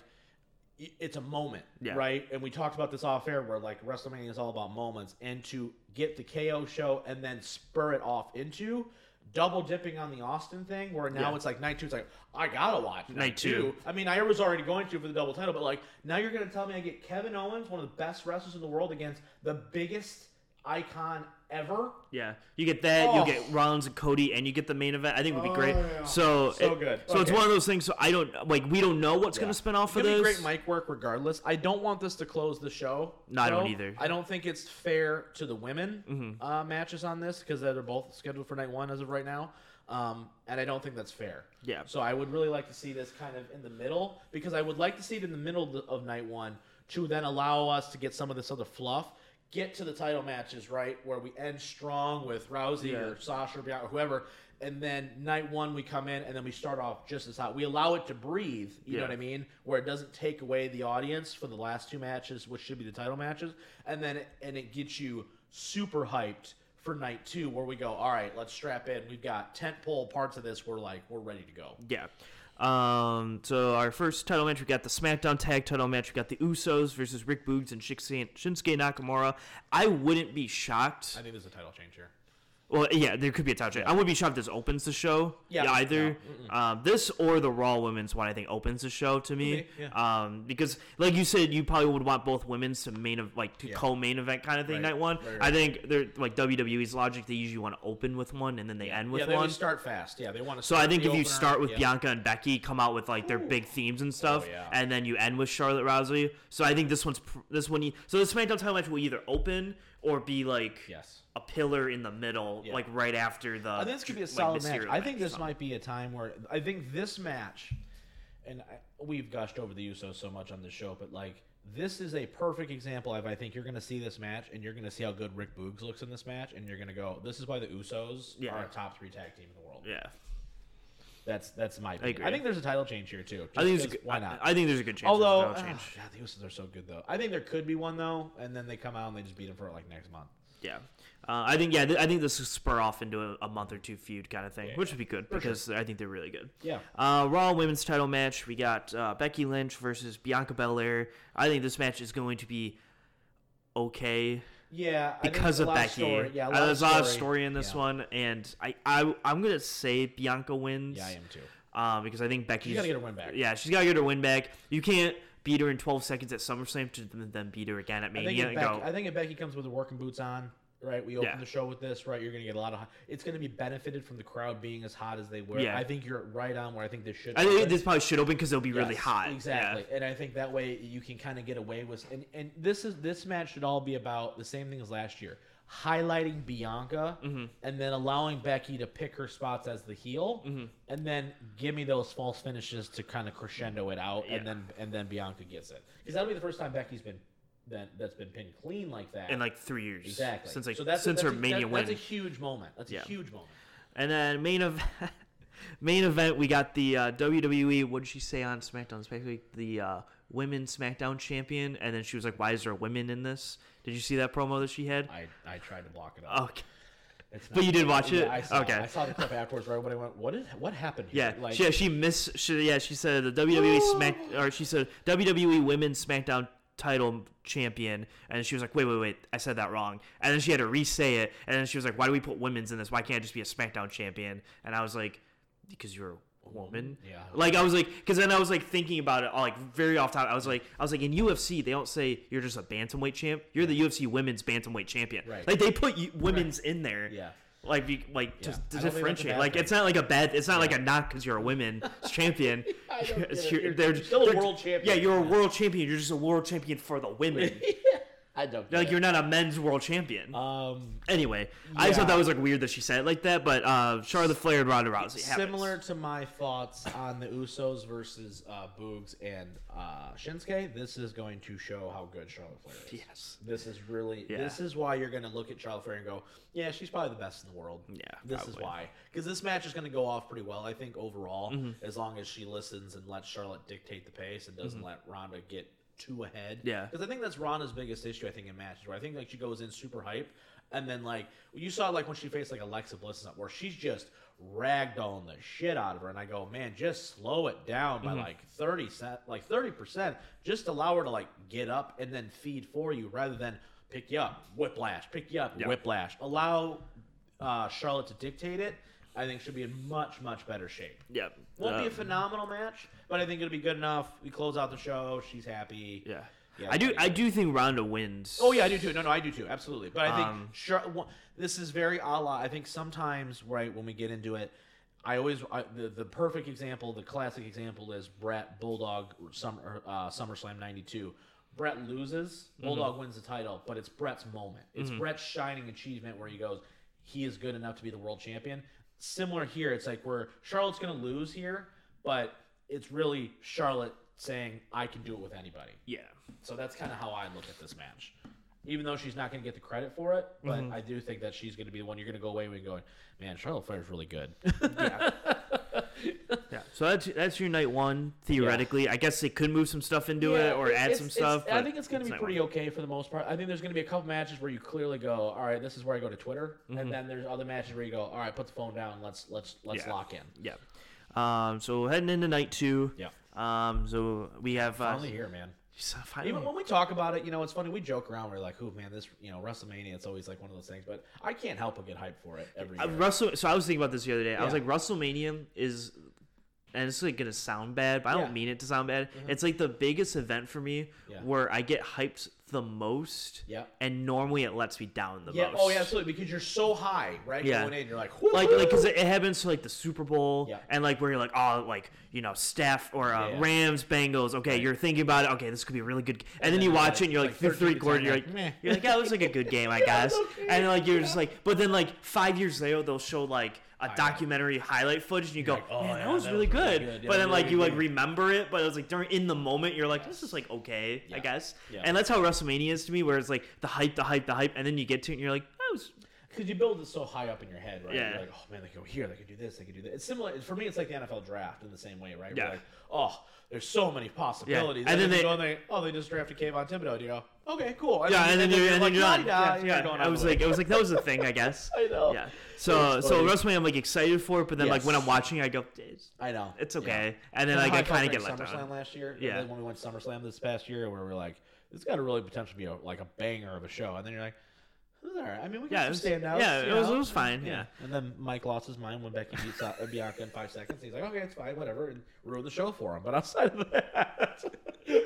it's a moment, yeah. right? And we talked about this off air where like WrestleMania is all about moments, and to get the KO show and then spur it off into double dipping on the Austin thing, where now yeah. it's like night two. It's like I gotta watch night, night two. two. I mean, I was already going to for the double title, but like now you're gonna tell me I get Kevin Owens, one of the best wrestlers in the world, against the biggest icon ever. Yeah, you get that. Oh. You get Rollins and Cody, and you get the main event. I think it would be great. Oh, yeah. So, so it, good. So okay. it's one of those things. So I don't like. We don't know what's yeah. going to spin off it's of this. Great mic work, regardless. I don't want this to close the show. No, I don't either. I don't think it's fair to the women mm-hmm. uh, matches on this because they're both scheduled for night one as of right now. Um, and I don't think that's fair. Yeah. So I would really like to see this kind of in the middle because I would like to see it in the middle of night one to then allow us to get some of this other fluff. Get to the title matches, right, where we end strong with Rousey Yeah. or Sasha or whoever, and then night one we come in and then we start off just as hot. We allow it to breathe, you know what I mean, where it doesn't take away the audience for the last two matches, which should be the title matches, and then it, and it gets you super hyped for night two, where we go, all right, let's strap in. We've got tent pole parts of this. We're like, we're ready to go. Yeah. Um, so our first title match, we got the SmackDown Tag Title match. We got the Usos versus Rick Boogs and Shinsuke, Shinsuke Nakamura. I wouldn't be shocked. I think there's a title change here. Well, yeah, there could be a title change. I wouldn't be shocked if this opens the show. Yeah, either um, this or the Raw Women's one. I think opens the show to me. Be, Um, because like you said, you probably would want both women's to main of like to Yeah. co-main event kind of thing Right, night one. right, I think they're like WWE's logic. They usually want to open with one and then they end with one. yeah, they one. always start fast. Yeah, they want to. So I think if you start with yeah. Bianca and Becky, come out with like their big themes and stuff, Oh, yeah. and then you end with Charlotte Rousey. So I think this one's pr- this one. You, so the SmackDown title match will either open or be like Yes. a pillar in the middle, Yeah. like right after the. I think this could be a like, solid match. I think this might be a time where I think this match, and I, we've gushed over the Usos so much on the show, but like this is a perfect example of I think you're going to see this match and you're going to see how good Rick Boogs looks in this match, and you're going to go, this is why the Usos Yeah. are a top three tag team in the world. Yeah, That's that's my. Opinion. I, agree. I think there's a title change here too. I think there's a good, why not? I, I think there's a good chance. Although, God, the Usos are so good though. I think there could be one though, and then they come out and they just beat them for like next month. yeah, uh, I think yeah, th- I think this will spur off into a, a month or two feud kind of thing, Yeah, which would be good For sure. because I think they're really good. Yeah. Uh, Raw Women's Title match. We got uh, Becky Lynch versus Bianca Belair. I think this match is going to be okay. Yeah, because of Becky. Story. Yeah, a Uh, there's a lot of story. in this Yeah. one, and I, I I'm gonna say Bianca wins. Yeah, I am too. Um, because I think Becky's She's got to get her win back. Yeah, she's gotta get her win back. You can't beat her in 12 seconds at SummerSlam to then beat her again at I think, if Becky, go. I think if Becky comes with the working boots on, right? We open Yeah. the show with this, right? You're going to get a lot of. It's going to be benefited from the crowd being as hot as they were. Yeah. I think you're right on where I think this should. I think this probably should open because it'll be really Yes, hot. Exactly, and I think that way you can kind of get away with. And, and this is this match should all be about the same thing as last year, highlighting Bianca, Mm-hmm. and then allowing Becky to pick her spots as the heel, Mm-hmm. and then give me those false finishes to kind of crescendo it out, Yeah. and then and then Bianca gets it because that'll be the first time Becky's been that that's been pinned clean like that. In like three years. exactly. Since like so that's since that's her a, Mania that- win. That's a huge moment. That's Yeah. a huge moment. And then main event, main event, we got the uh, WWE. What did she say on SmackDown? Especially the uh, women's SmackDown champion. And then she was like, "Why is there women in this?" Did you see that promo that she had? I I tried to block it out. Okay. But you did watch Yeah, it? I saw, Okay. I saw the clip afterwards where everybody went, "What is? What happened?" Here? Yeah, like she she miss she yeah she said the WWE Smack or she said WWE Women's SmackDown title champion and she was like wait wait wait I said that wrong. And then she had to re-say it and then she was like why do we put women's in this? Why can't it just be a SmackDown champion? And I was like because you're a woman. Yeah. like I was like because then I was like thinking about it all like very off top I was like I was like in UFC they don't say you're just a bantamweight champ. You're the UFC Women's bantamweight champion. Right. like they put women's in there. Yeah. Like be, like to, Yeah. to I don't think that's a differentiate. Like thing. it's not like a bad. It's not like a knock because you're a women's champion. I don't get it. You're- You're- they're- you're still a world champion. Yeah, you're a world champion. You're just a world champion for the women. I don't. like you're not a men's world champion. Um, anyway, I just thought that was like weird that she said it like that. But uh, Charlotte Flair and Ronda Rousey. happens. similar to my thoughts on the Usos versus uh, Boogs and uh, Shinsuke, this is going to show how good Charlotte Flair is. Yes. This is really. Yeah. This is why you're going to look at Charlotte Flair and go, "Yeah, she's probably the best in the world." Yeah, This is why. Because this match is going to go off pretty well, I think, overall, Mm-hmm. as long as she listens and lets Charlotte dictate the pace and doesn't let Ronda get too ahead. Mm-hmm. Yeah. Because I think that's Ronda's biggest issue, I think, in matches, where I think like she goes in super hype, and then like you saw like when she faced like Alexa Bliss and stuff, where she's just ragdolling the shit out of her, and I go, man, just slow it down Mm-hmm. by like thirty cent, like thirty percent. Just allow her to like get up and then feed for you, rather than pick you up, whiplash, pick you up, Yeah. whiplash. Allow uh, Charlotte to dictate it. I think she'll be in much much better shape. Yeah. Won't be a Um, phenomenal match, but I think it'll be good enough. We close out the show. She's happy. Yeah. Yeah, I do. I do think Ronda wins. Oh yeah, I do too. No, no, I do too. Absolutely. But I think Um, one- this is very a la. I think sometimes, right when we get into it, I always I, the the perfect example, the classic example is Bret Bulldog Summer uh, SummerSlam '92. Bret loses, Bulldog wins the title, but it's Bret's moment. It's Bret's shining achievement where he goes, he is good enough to be the world champion. Similar here, it's like where Charlotte's going to lose here, but it's really Charlotte saying I can do it with anybody. Yeah. So that's kind of how I look at this match. Even though she's not going to get the credit for it, but Mm-hmm. I do think that she's going to be the one you're going to go away with going, man, Charlotte Flair's really good. Yeah. yeah. So that's that's your night one. Theoretically, I guess they could move some stuff into it or add some stuff. I think it's going to be pretty one. okay for the most part. I think there's going to be a couple matches where you clearly go, all right, this is where I go to Twitter, Mm-hmm. and then there's other matches where you go, all right, put the phone down, let's let's let's Yeah. lock in. Yeah. Um. So heading into night two. Yeah. Um. So we have uh, Finally here, man. Even when we talk about it, you know, it's funny. We joke around. We're like, "Oh man, this, you know, WrestleMania." It's always like one of those things. But I can't help but get hyped for it every Uh, year. Russell. So I was thinking about this the other day. I was like, WrestleMania is, and it's like gonna sound bad, but I Yeah. Mm-hmm. don't mean it to sound bad. It's like the biggest event for me Yeah. where I get hyped the most. Yeah. And normally it lets me down the yeah. most. Oh yeah, absolutely. Because you're so high, right? Yeah. Going in, you're like, Like, like, cause it, it happens to like the Super Bowl, Yeah. and like where you're like, oh, like you know, staff or uh, Yeah. Rams, Bengals. Okay, Right. you're thinking about it. Okay, this could be a really good. And, then then you watch like- it, and you're like, like three 10, you're like, meh. you're like, yeah, it was like a good game, I guess. okay, And like you're just like, but then like five years later, they'll show like a documentary highlight footage, and you go, like, oh, man, yeah, that was that really was really good. good. Yeah, But then like you like remember it, but it was like during in the moment, you're like, this is like okay, I guess. Yeah. And that's how WrestleMania is to me, where it's like the hype, the hype, the hype, and then you get to it, and you're like, that was. because you build it so high up in your head, right? Yeah. You're like, oh man, they can go here, they can do this, they can do that. It's similar for me. It's like the NFL draft in the same way, right? We're Yeah. like, oh, there's so many possibilities. yeah. And then you they- go and they, oh, they just drafted Kayvon Thibodeaux. And you go, okay, cool. Yeah, and then, you're, and then like, you're done. "La-di-da," Yeah, yeah. you're going I was like, I was like, that was the thing, I guess. I know. Yeah. So It's so. WrestleMania, I'm like excited for it, but then like when I'm watching, I go, I know. it's Yeah. okay, and then like I kind of get let SummerSlam down. last year. Yeah. when we went to SummerSlam this past year, where we're like, this got to really potentially be a, like a banger of a show, and then you're like, it was. I mean, we got Yeah, it some was- standouts. yeah, it was- it was fine, yeah. And then Mike lost his mind when Becky beat uh, Bianca in five seconds. He's like, okay, it's fine, whatever, and ruined the show for him. But outside of that.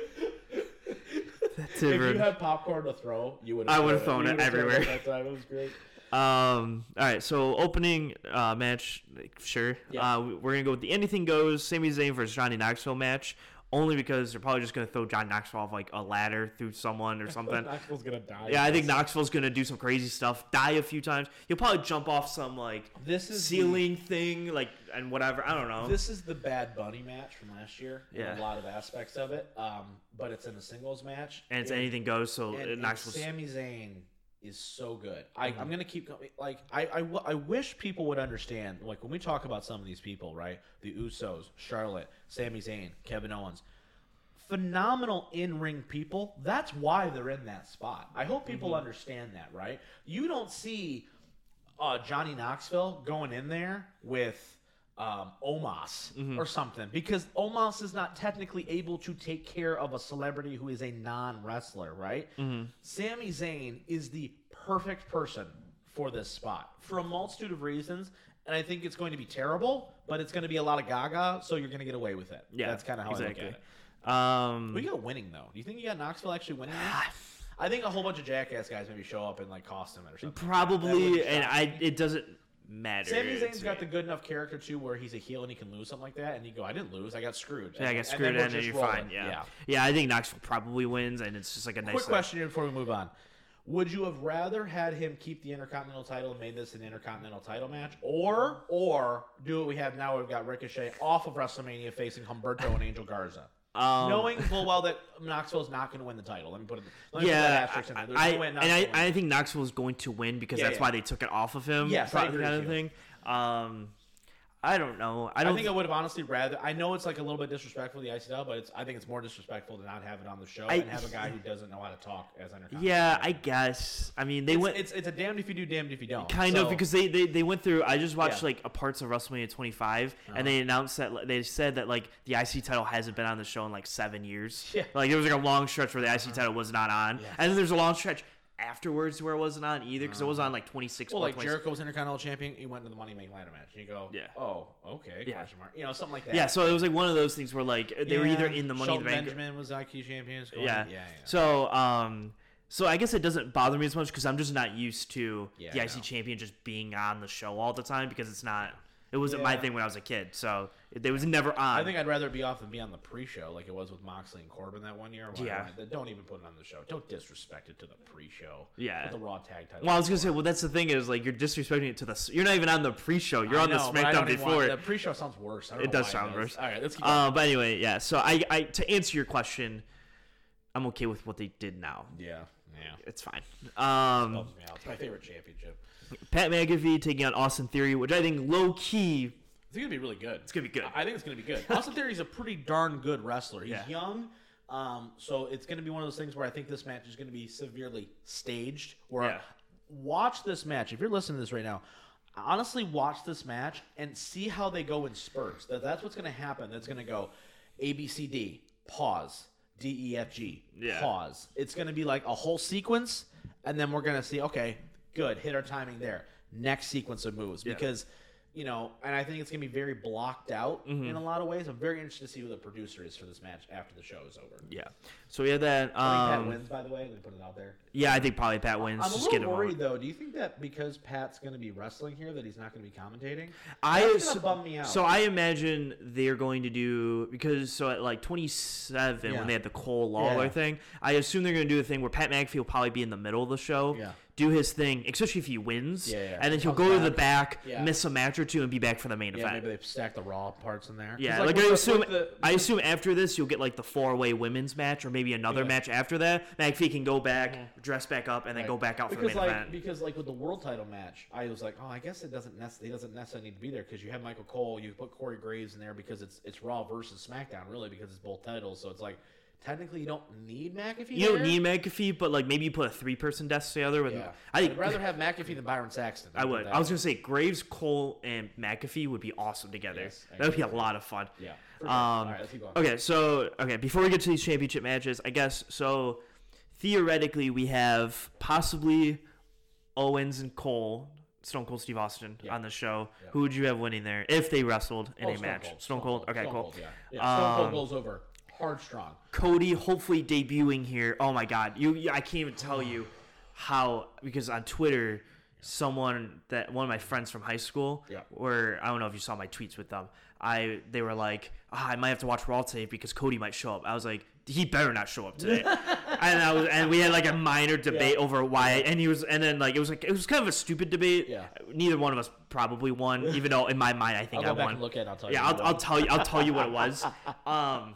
That's If you had popcorn to throw, you would. I would've thrown it everywhere. That time. It was great. Um. All right. So opening uh, match, sure. Yeah. Uh, we- we're gonna go with the anything goes. Sami Zayn versus Johnny Knoxville match. Only because they're probably just gonna throw John Knoxville off like a ladder through someone or something. Knoxville's gonna die. Yeah, I think Knoxville's gonna do some crazy stuff, die a few times. He'll probably jump off some like This is the- ceiling thing, like and whatever. I don't know. This is the Bad Bunny match from last year. Yeah. a lot of aspects of it. Um, but it's in a singles match, and it's And- anything goes. So And, and, and Sami Zayn is so good. I, Mm-hmm. I'm gonna keep going. Like I wish people would understand. Like when we talk about some of these people, right? The Usos, Charlotte, Sami Zayn, Kevin Owens, phenomenal in-ring people. That's why they're in that spot. I hope people Mm-hmm. understand that, right? You don't see uh, Johnny Knoxville going in there with um, Omos Mm-hmm. or something because Omos is not technically able to take care of a celebrity who is a non-wrestler, right? Mm-hmm. Sami Zayn is the perfect person for this spot for a multitude of reasons. And I think it's going to be terrible, but it's going to be a lot of gaga, so you're going to get away with it. yeah, that's kind of how exactly. I look at it. Um, We got winning though. Do you think you got Knoxville actually winning? This? I think a whole bunch of jackass guys maybe show up and like cost him it or something. Probably, wouldn't and I it doesn't matter. Sami Zayn's got the good enough character too, where he's a heel and he can lose something like that, and you go, "I didn't lose, I got screwed." Yeah, I got screwed in, and just you're rolling. fine. Yeah. yeah, I think Knoxville probably wins, and it's just like a nice. Quick uh, question here before we move on: Would you have rather had him keep the Intercontinental title and made this an Intercontinental title match, or or do what we have now? We've got Ricochet off of WrestleMania facing Humberto and Angel Garza. Um, Knowing full well that Knoxville's not going to win the title. Let me put it. Me put that Yeah, in there. I, no way and I. I think Knoxville is going to win because Yeah, that's yeah. why they took it off of him. Yes, I agree kind of thing. Um, I don't know. I I don't think I would have honestly rather. I know it's like a little bit disrespectful to the ICW, but it's. I think it's more disrespectful to not have it on the show I- and have a guy who doesn't know how to talk as Intercontinental. Yeah, I guess. I mean, they It's, went it's it's a damned if you do, damned if you don't. kind So- of because they, they they went through. I just watched Yeah. like a parts of WrestleMania 25, Uh-huh. and they announced that they said that like the IC title hasn't been on the show in like seven years. Yeah. Uh-huh. Like there was like a long stretch where the IC title was not on, Yes. and then there's a long stretch afterwards where it wasn't on either because it was on like 26. Uh-huh. well, like 26 Jericho was Intercontinental champion. He went to the Money Making Ladder match, and you go, Yeah. oh, okay, Yeah. question mark. You know, something like that. Yeah, so it was like one of those things where like they were either in the Money Shelton in the Bank. Benjamin was IC champion. Yeah. yeah, yeah. So um, so I guess it doesn't bother me as much because I'm just not used to Yeah, the I IC know. champion just being on the show all the time because it's not. It wasn't yeah. my thing when I was a kid, so it, was never on. I think I'd rather be off than be on the pre-show, like it was with Moxley and Corbin that one year. yeah. Don't, don't even put it on the show. Don't disrespect it to the pre-show. Yeah. the Raw tag title. Well, I was gonna say, well, that's the thing is like you're disrespecting it to the. You're not even on the pre-show. You're I on know, the SmackDown before. Want, the pre-show sounds worse. it does sound worse. All right, let's keep. Uh, but anyway, yeah. So I, I, to answer your question, I'm okay with what they did now. Yeah. Yeah. It's fine. Um, it's my favorite championship. Pat McAfee taking on Austin Theory, which I think low key. It's gonna be really good. It's gonna be good. I think it's gonna be good. Austin Theory is a pretty darn good wrestler. He's yeah. young, um, so it's gonna be one of those things where I think this match is gonna be severely staged. Where yeah. watch this match if you're listening to this right now. Honestly, watch this match and see how they go in spurts. That, that's what's gonna happen. That's gonna go A B C D pause D E F G yeah. pause. It's gonna be like a whole sequence, and then we're gonna see okay good, hit our timing there. Next sequence of moves because you know, and I think it's gonna be very blocked out mm-hmm. in a lot of ways. I'm very interested to see who the producer is for this match after the show is over. Yeah. So we have that. Um, I think Pat um, wins, by the way. We put it out there. Yeah, I think probably Pat wins. I'm a little worried though. Do you think that because Pat's gonna be wrestling here, that he's not gonna be commentating? I so, bum me out. So I imagine they're going to do because so at like 27 yeah. when they had the Cole Lawler yeah. thing, I assume they're gonna do a thing where Pat McAfee will probably be in the middle of the show. Yeah do his thing, especially if he wins. Yeah, yeah. And then he'll go back. to the back, yeah. miss a match or two, and be back for the main yeah, event. Maybe they stack the Raw parts in there. Yeah, like, like I assume, the, I assume after this you'll get like the four way women's match, or maybe another yeah. match after that. McAfee can go back, mm-hmm. dress back up, and then right. go back out because for the main like, event. Because like with the world title match, I was like, oh, I guess it doesn't necessarily, doesn't necessarily need to be there because you have Michael Cole, you put Corey Graves in there because it's it's Raw versus SmackDown really because it's both titles, so it's like technically you don't need McAfee. You don't need McAfee, but like maybe you put a three person desk together with. Yeah. I would rather have McAfee than Byron Saxton. I would. I was gonna say Graves, Cole, and McAfee would be awesome together. Yes, that would be a lot of fun. Yeah. Um, okay, so okay, before we get to these championship matches, I guess so. Theoretically, we have possibly Owens and Cole, Stone Cold Steve Austin yeah. on the show. Yeah. Who would you have winning there if they wrestled in oh, a Stone match? Cold. Stone, Cold. Okay, Stone cool. Cold, yeah. yeah. Stone Cold um, goes over hard strong. Cody hopefully debuting here. Oh my god, you I can't even tell you how because on Twitter someone that one of my friends from high school yeah. where I don't know if you saw my tweets with them. I they were like, oh, I might have to watch Raw today because Cody might show up. I was like, he better not show up today. and I was and we had like a minor debate yeah. over why and he was and then like it was like it was kind of a stupid debate. Yeah. Neither one of us probably won, even though in my mind I think I'll I won. look at I'll tell yeah, you. Yeah, I'll, I'll tell you I'll tell you what it was. Um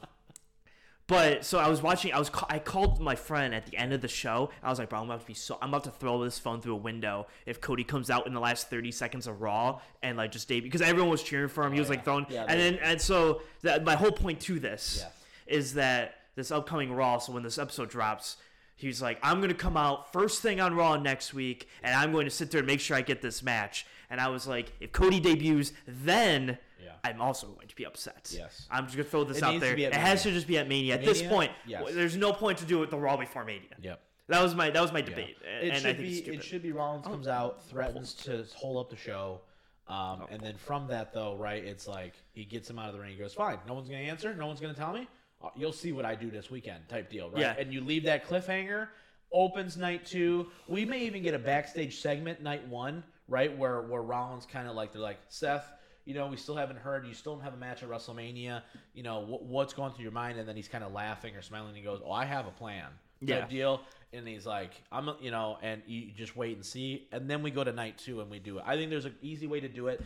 but so I was watching. I was I called my friend at the end of the show. I was like, "Bro, I'm about to be so. I'm about to throw this phone through a window if Cody comes out in the last 30 seconds of Raw and like just debut because everyone was cheering for him. He oh, was oh, like throwing, yeah, and then and so that, my whole point to this yes. is that this upcoming Raw. So when this episode drops, he's like, "I'm gonna come out first thing on Raw next week, and I'm going to sit there and make sure I get this match." And I was like, if Cody debuts, then I'm also going to be upset. Yes. I'm just gonna throw this it out there. It has to just be at Mania. At Mania? this point, yes. there's no point to do it the Raw before Mania. Yep. That was my that was my debate. Yeah. It and should be it should be Rollins oh. comes out, threatens to hold up the show. Um, oh. and then from that though, right, it's like he gets him out of the ring. He goes, "Fine, no one's gonna answer. No one's gonna tell me. Uh, you'll see what I do this weekend." Type deal, right? Yeah. And you leave that cliffhanger. Opens night two. We may even get a backstage segment night one, right, where where Rollins kind of like they're like Seth, you know, we still haven't heard. You still don't have a match at WrestleMania. You know, what's going through your mind? And then he's kind of laughing or smiling. and he goes, "Oh, I have a plan." Yeah. deal. And he's like, "I'm," you know, and you just wait and see. And then we go to night two and we do it. I think there's an easy way to do it.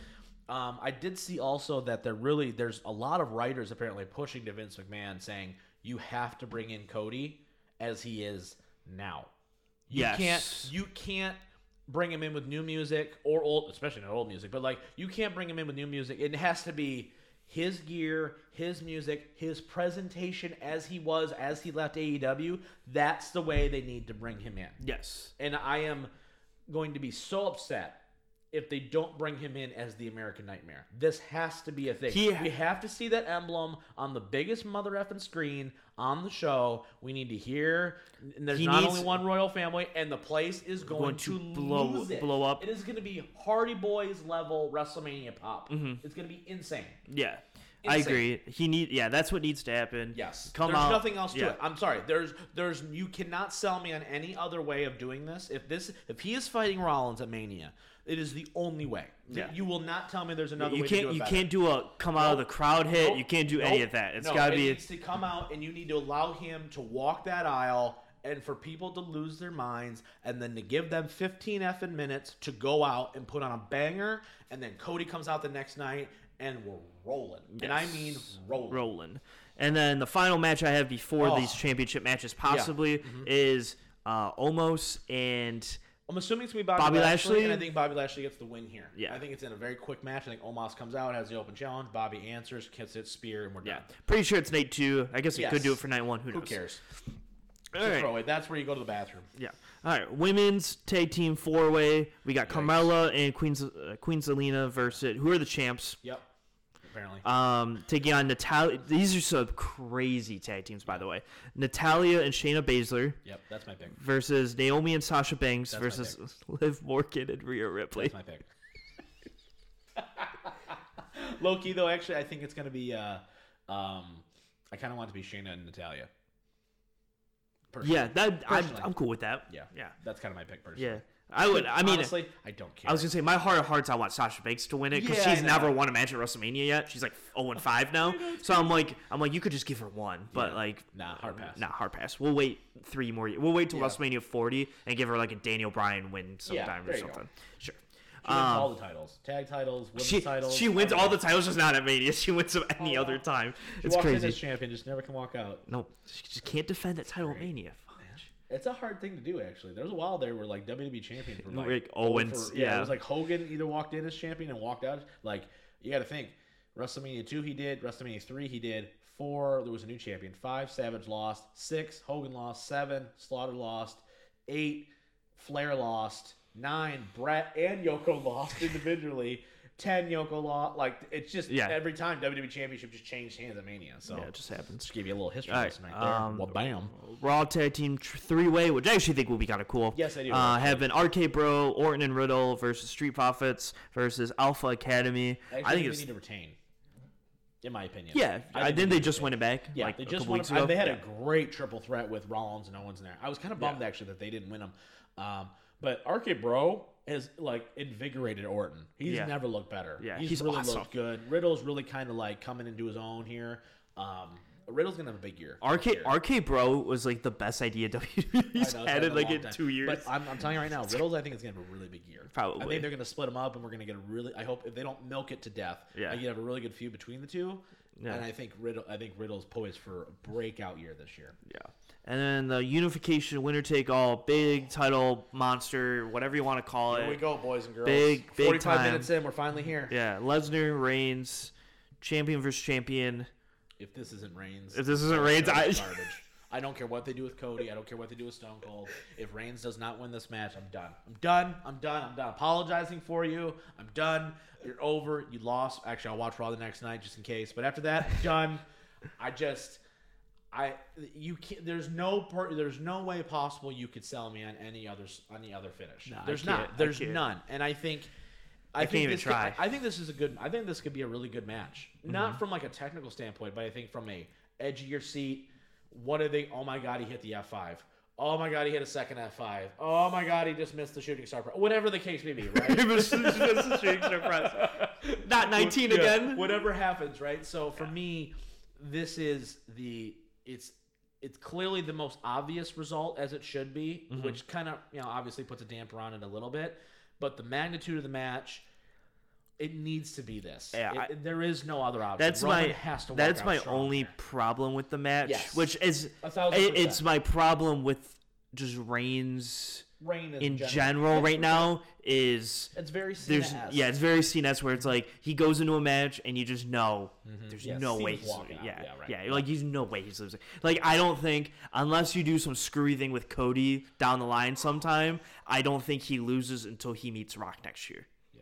Um, I did see also that there really there's a lot of writers apparently pushing to Vince McMahon saying you have to bring in Cody as he is now. You yes. can't you can't bring him in with new music or old, especially not old music, but like you can't bring him in with new music. It has to be his gear, his music, his presentation as he was as he left AEW. That's the way they need to bring him in. Yes. And I am going to be so upset if they don't bring him in as the American Nightmare. This has to be a thing. He, we have to see that emblem on the biggest mother effing screen on the show. We need to hear. And there's not needs, only one royal family, and the place is going, going to, to, blow lose it. blow up. It is going to be Hardy Boys level WrestleMania pop. Mm-hmm. It's going to be insane. Yeah. I agree. He need yeah, that's what needs to happen. Yes. Come on. There's out. nothing else to yeah. it. I'm sorry. There's there's you cannot sell me on any other way of doing this. If this if he is fighting Rollins at Mania, it is the only way. Yeah. You will not tell me there's another You way to do can't it you better. can't do a come out of the crowd hit. Nope. You can't do any of that. It's No, got to it be needs to come out, and you need to allow him to walk that aisle, and for people to lose their minds, and then to give them 15 effing minutes to go out and put on a banger, and then Cody comes out the next night, and we're rolling. And I mean rolling. rolling. And then the final match I have before Oh. these championship matches possibly is uh Omos and I'm assuming it's gonna be Bobby, Bobby Lashley, Lashley? and I think Bobby Lashley gets the win here. Yeah. I think it's in a very quick match. I think Omos comes out, has the open challenge. Bobby answers, gets hit spear, and we're done. yeah, pretty sure it's night two. I guess we could do it for night one. Who Who cares? All right. throwaway. That's where you go to the bathroom. Yeah. All right. Women's tag team four way. We got Carmella and Queen uh, Queen Zelina versus who are the champs. Yep. Apparently. Um, taking on Natalya. These are some crazy tag teams, by the way. Natalya and Shayna Baszler yep. That's my pick. versus Naomi and Sasha Banks That's versus Liv Morgan and Rhea Ripley. That's my pick. Loki, though, actually, I think it's going to be. Uh, um, I kind of want it to be Shayna and Natalya. Personally. Yeah, that I'm, I'm cool with that. Yeah. Yeah. That's kind of my pick, personally. Yeah. I would. I mean, honestly, I don't care. I was gonna say my heart of hearts. I want Sasha Banks to win it because Yeah, she's never won a match at WrestleMania yet. She's like 0 and 5 now. so I'm like, I'm like, you could just give her one, but Yeah. like, Nah, hard pass. Nah, hard pass. We'll wait three more. ye- We'll wait till Yeah. WrestleMania 40 and give her like a Daniel Bryan win sometime or you go. something. Sure. She wins Um, all the titles, tag titles, women's she titles. she wins all the titles, just not at Mania. She wins them any Oh, other time. She It's walks in crazy. as champion, just never can walk out. No, she just can't defend that title at Mania. It's a hard thing to do, actually. There was a while there where like WWE champion were like, Like Owens, for- yeah, yeah. it was like Hogan either walked in as champion and walked out. Like you got to think, WrestleMania two he did, WrestleMania three he did, four there was a new champion, five Savage lost, six Hogan lost, seven Slaughter lost, eight Flair lost, nine Bret and Yoko lost individually. Ten Yoko lost. Like it's just Yeah. every time WWE Championship just changed hands at Mania. So Yeah, it just happens. just give you a little history right, lesson right there. um, well, bam. Raw tag team three way, which I actually think will be kind of cool. Yes, I do. Uh, have been RK Bro, Orton and Riddle versus Street Profits versus Alpha Academy. I, I think they need to retain, in my opinion. yeah. I, think they just win it back? Yeah, like they just won. ago. They had Yeah. a great triple threat with Rollins and Owens in there. I was kind of bummed Yeah. actually that they didn't win them. Um, but RK Bro has like invigorated Orton. He's Yeah. never looked better. Yeah, he's, he's really awesome. looked good. Riddle's really kind of like coming into his own here. Um, Riddle's gonna have a big year. RK year. RK Bro was like the best idea WWE's I know, it's had been in a like long in time. two years. But I'm, I'm telling you right now, Riddles I think is gonna have a really big year. I Probably. think they're gonna split them up, and we're gonna get a really. I hope if they don't milk it to death, Yeah. I think you have a really good feud between the two. Yeah. And I think Riddle, I think Riddle's poised for a breakout year this year. yeah. And then the unification winner take all big title monster, whatever you want to call Here it. Here we go, boys and girls. Big, big 45 time. minutes in, we're finally here. Yeah, Lesnar Reigns, champion versus champion. If this isn't Reigns, If this isn't Reigns, I- garbage. I don't care what they do with Cody. I don't care what they do with Stone Cold. If Reigns does not win this match, I'm done. I'm done. I'm done. I'm done apologizing for you. I'm done. You're over. You lost. Actually, I'll watch Raw the next night just in case. But after that, I'm done. I just, I you can't. There's no per, there's no way possible you could sell me on any other any other finish. No, there's can't. There's none. And I think. I, can't even this could- try. I think this is a good. I think this could be a really good match. Mm-hmm. Not from like a technical standpoint, but I think from a edge of your seat. What are they? Oh my god, he hit the F five. Oh my god, he hit a second F five. Oh my god, he just missed the shooting star. Pro- Whatever the case may be, right? Not 19 Yeah, again. Whatever happens, right? So for me, this is the it's it's clearly the most obvious result as it should be, Mm-hmm. which kind of you know obviously puts a damper on it a little bit. But the magnitude of the match, it needs to be this. Yeah, It- I- there is no other option. That's Roman my that's my only here. problem with the match, Yes. which is A thousand it- it's my problem with just Reigns Reign in general right now is It's very there's Cena-esque. yeah it's very Cena-esque where it's like he goes into a match and you just know mm-hmm. there's Yeah, no way he's yeah Yeah, right. yeah like you no way he's losing like I don't think unless you do some screwy thing with Cody down the line sometime I don't think he loses until he meets Rock next year Yeah.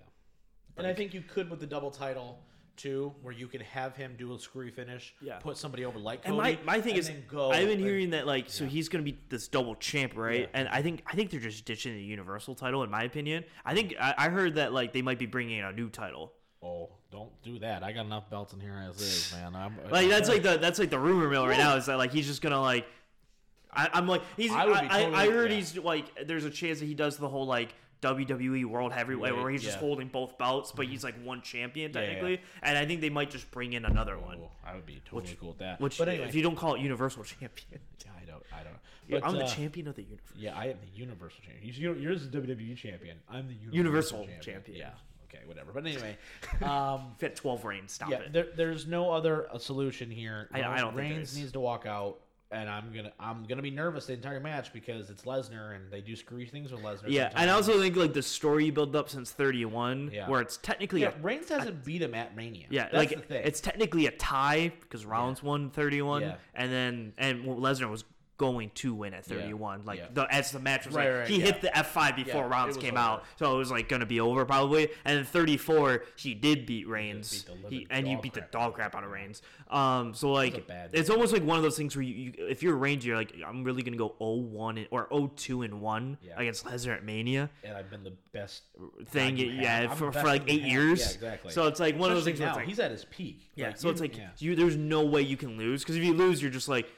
And I think you could with the double title too, where you can have him do a screwy finish, Yeah. put somebody over like And Cody. my, my thing and is, go I've been and- hearing that like, so he's gonna be this double champ, right? Yeah. And I think I think they're just ditching the Universal title, in my opinion. I think I, I heard that like they might be bringing in a new title. Oh, don't don't that. I got enough belts in here as is, man. I'm, like that's like the that's like the rumor mill right now is that like he's just gonna like. I, am like he's. I, I, totally, I, heard yeah. he's like. There's a chance that he does the whole like WWE World Heavyweight where he's just holding both belts, but he's like one champion technically. Yeah, yeah. And I think they might just bring in another oh, one. I would be totally which, cool with that. Which, but anyway. if you don't call it Universal Champion, I don't. I don't. But, I'm uh, the champion of the universe. Yeah, I am the Universal Champion. You're, you're the WWE champion. I'm the Universal, universal champion. champion. Yeah okay, whatever. But anyway, um, fit twelve reigns. Stop yeah, it. There, there's no other uh, solution here. I, I don't. Reigns needs to walk out, and I'm gonna I'm gonna be nervous the entire match because it's Lesnar, and they do screwy things with Lesnar. Yeah, sometimes. and I also think like the story built up since 31, yeah. where it's technically yeah, a, Reigns hasn't beat him at Mania. Yeah, That's like it's technically a tie because Rollins yeah. won 31, yeah. and then and Lesnar was going to win at 31. Yeah. Like yeah. the as the match was right, like right, he yeah. hit the F5 before rounds came over. out, so it was like gonna be over probably. And then 34, he did beat Reigns, beat he, and you beat the dog crap out of Reigns. Um, so like it's almost like one of those things where you, you if you're Reigns, you're like I'm really gonna go 0-1 or 0-2 and one against Lesnar at Mania. And I've been the best thing, yeah, for, for like eight years. Yeah, exactly. So it's like one Especially of those things. Now, like, he's at his peak. Yeah. Like, so it's like you, there's no way you can lose because if you lose, you're just like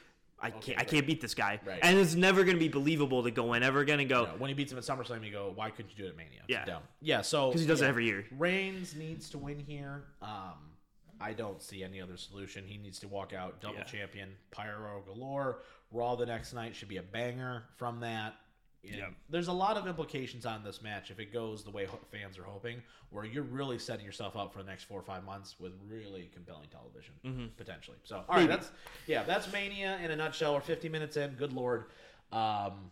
I can't. Okay, I can't beat this guy, right. and it's never going to be believable to go in. Ever going to go when he beats him at SummerSlam, you go, "Why couldn't you do it at Mania?" Yeah, dumb. Yeah, so because he does yeah. it every year. Reigns needs to win here. Um, I don't see any other solution. He needs to walk out double yeah. champion, pyro galore. Raw the next night should be a banger from that. Yeah. There's a lot of implications on this match if it goes the way fans are hoping, where you're really setting yourself up for the next four or five months with really compelling television mm-hmm. potentially. So, all right, that's yeah, that's Mania in a nutshell. We're 50 minutes in. Good lord. Um,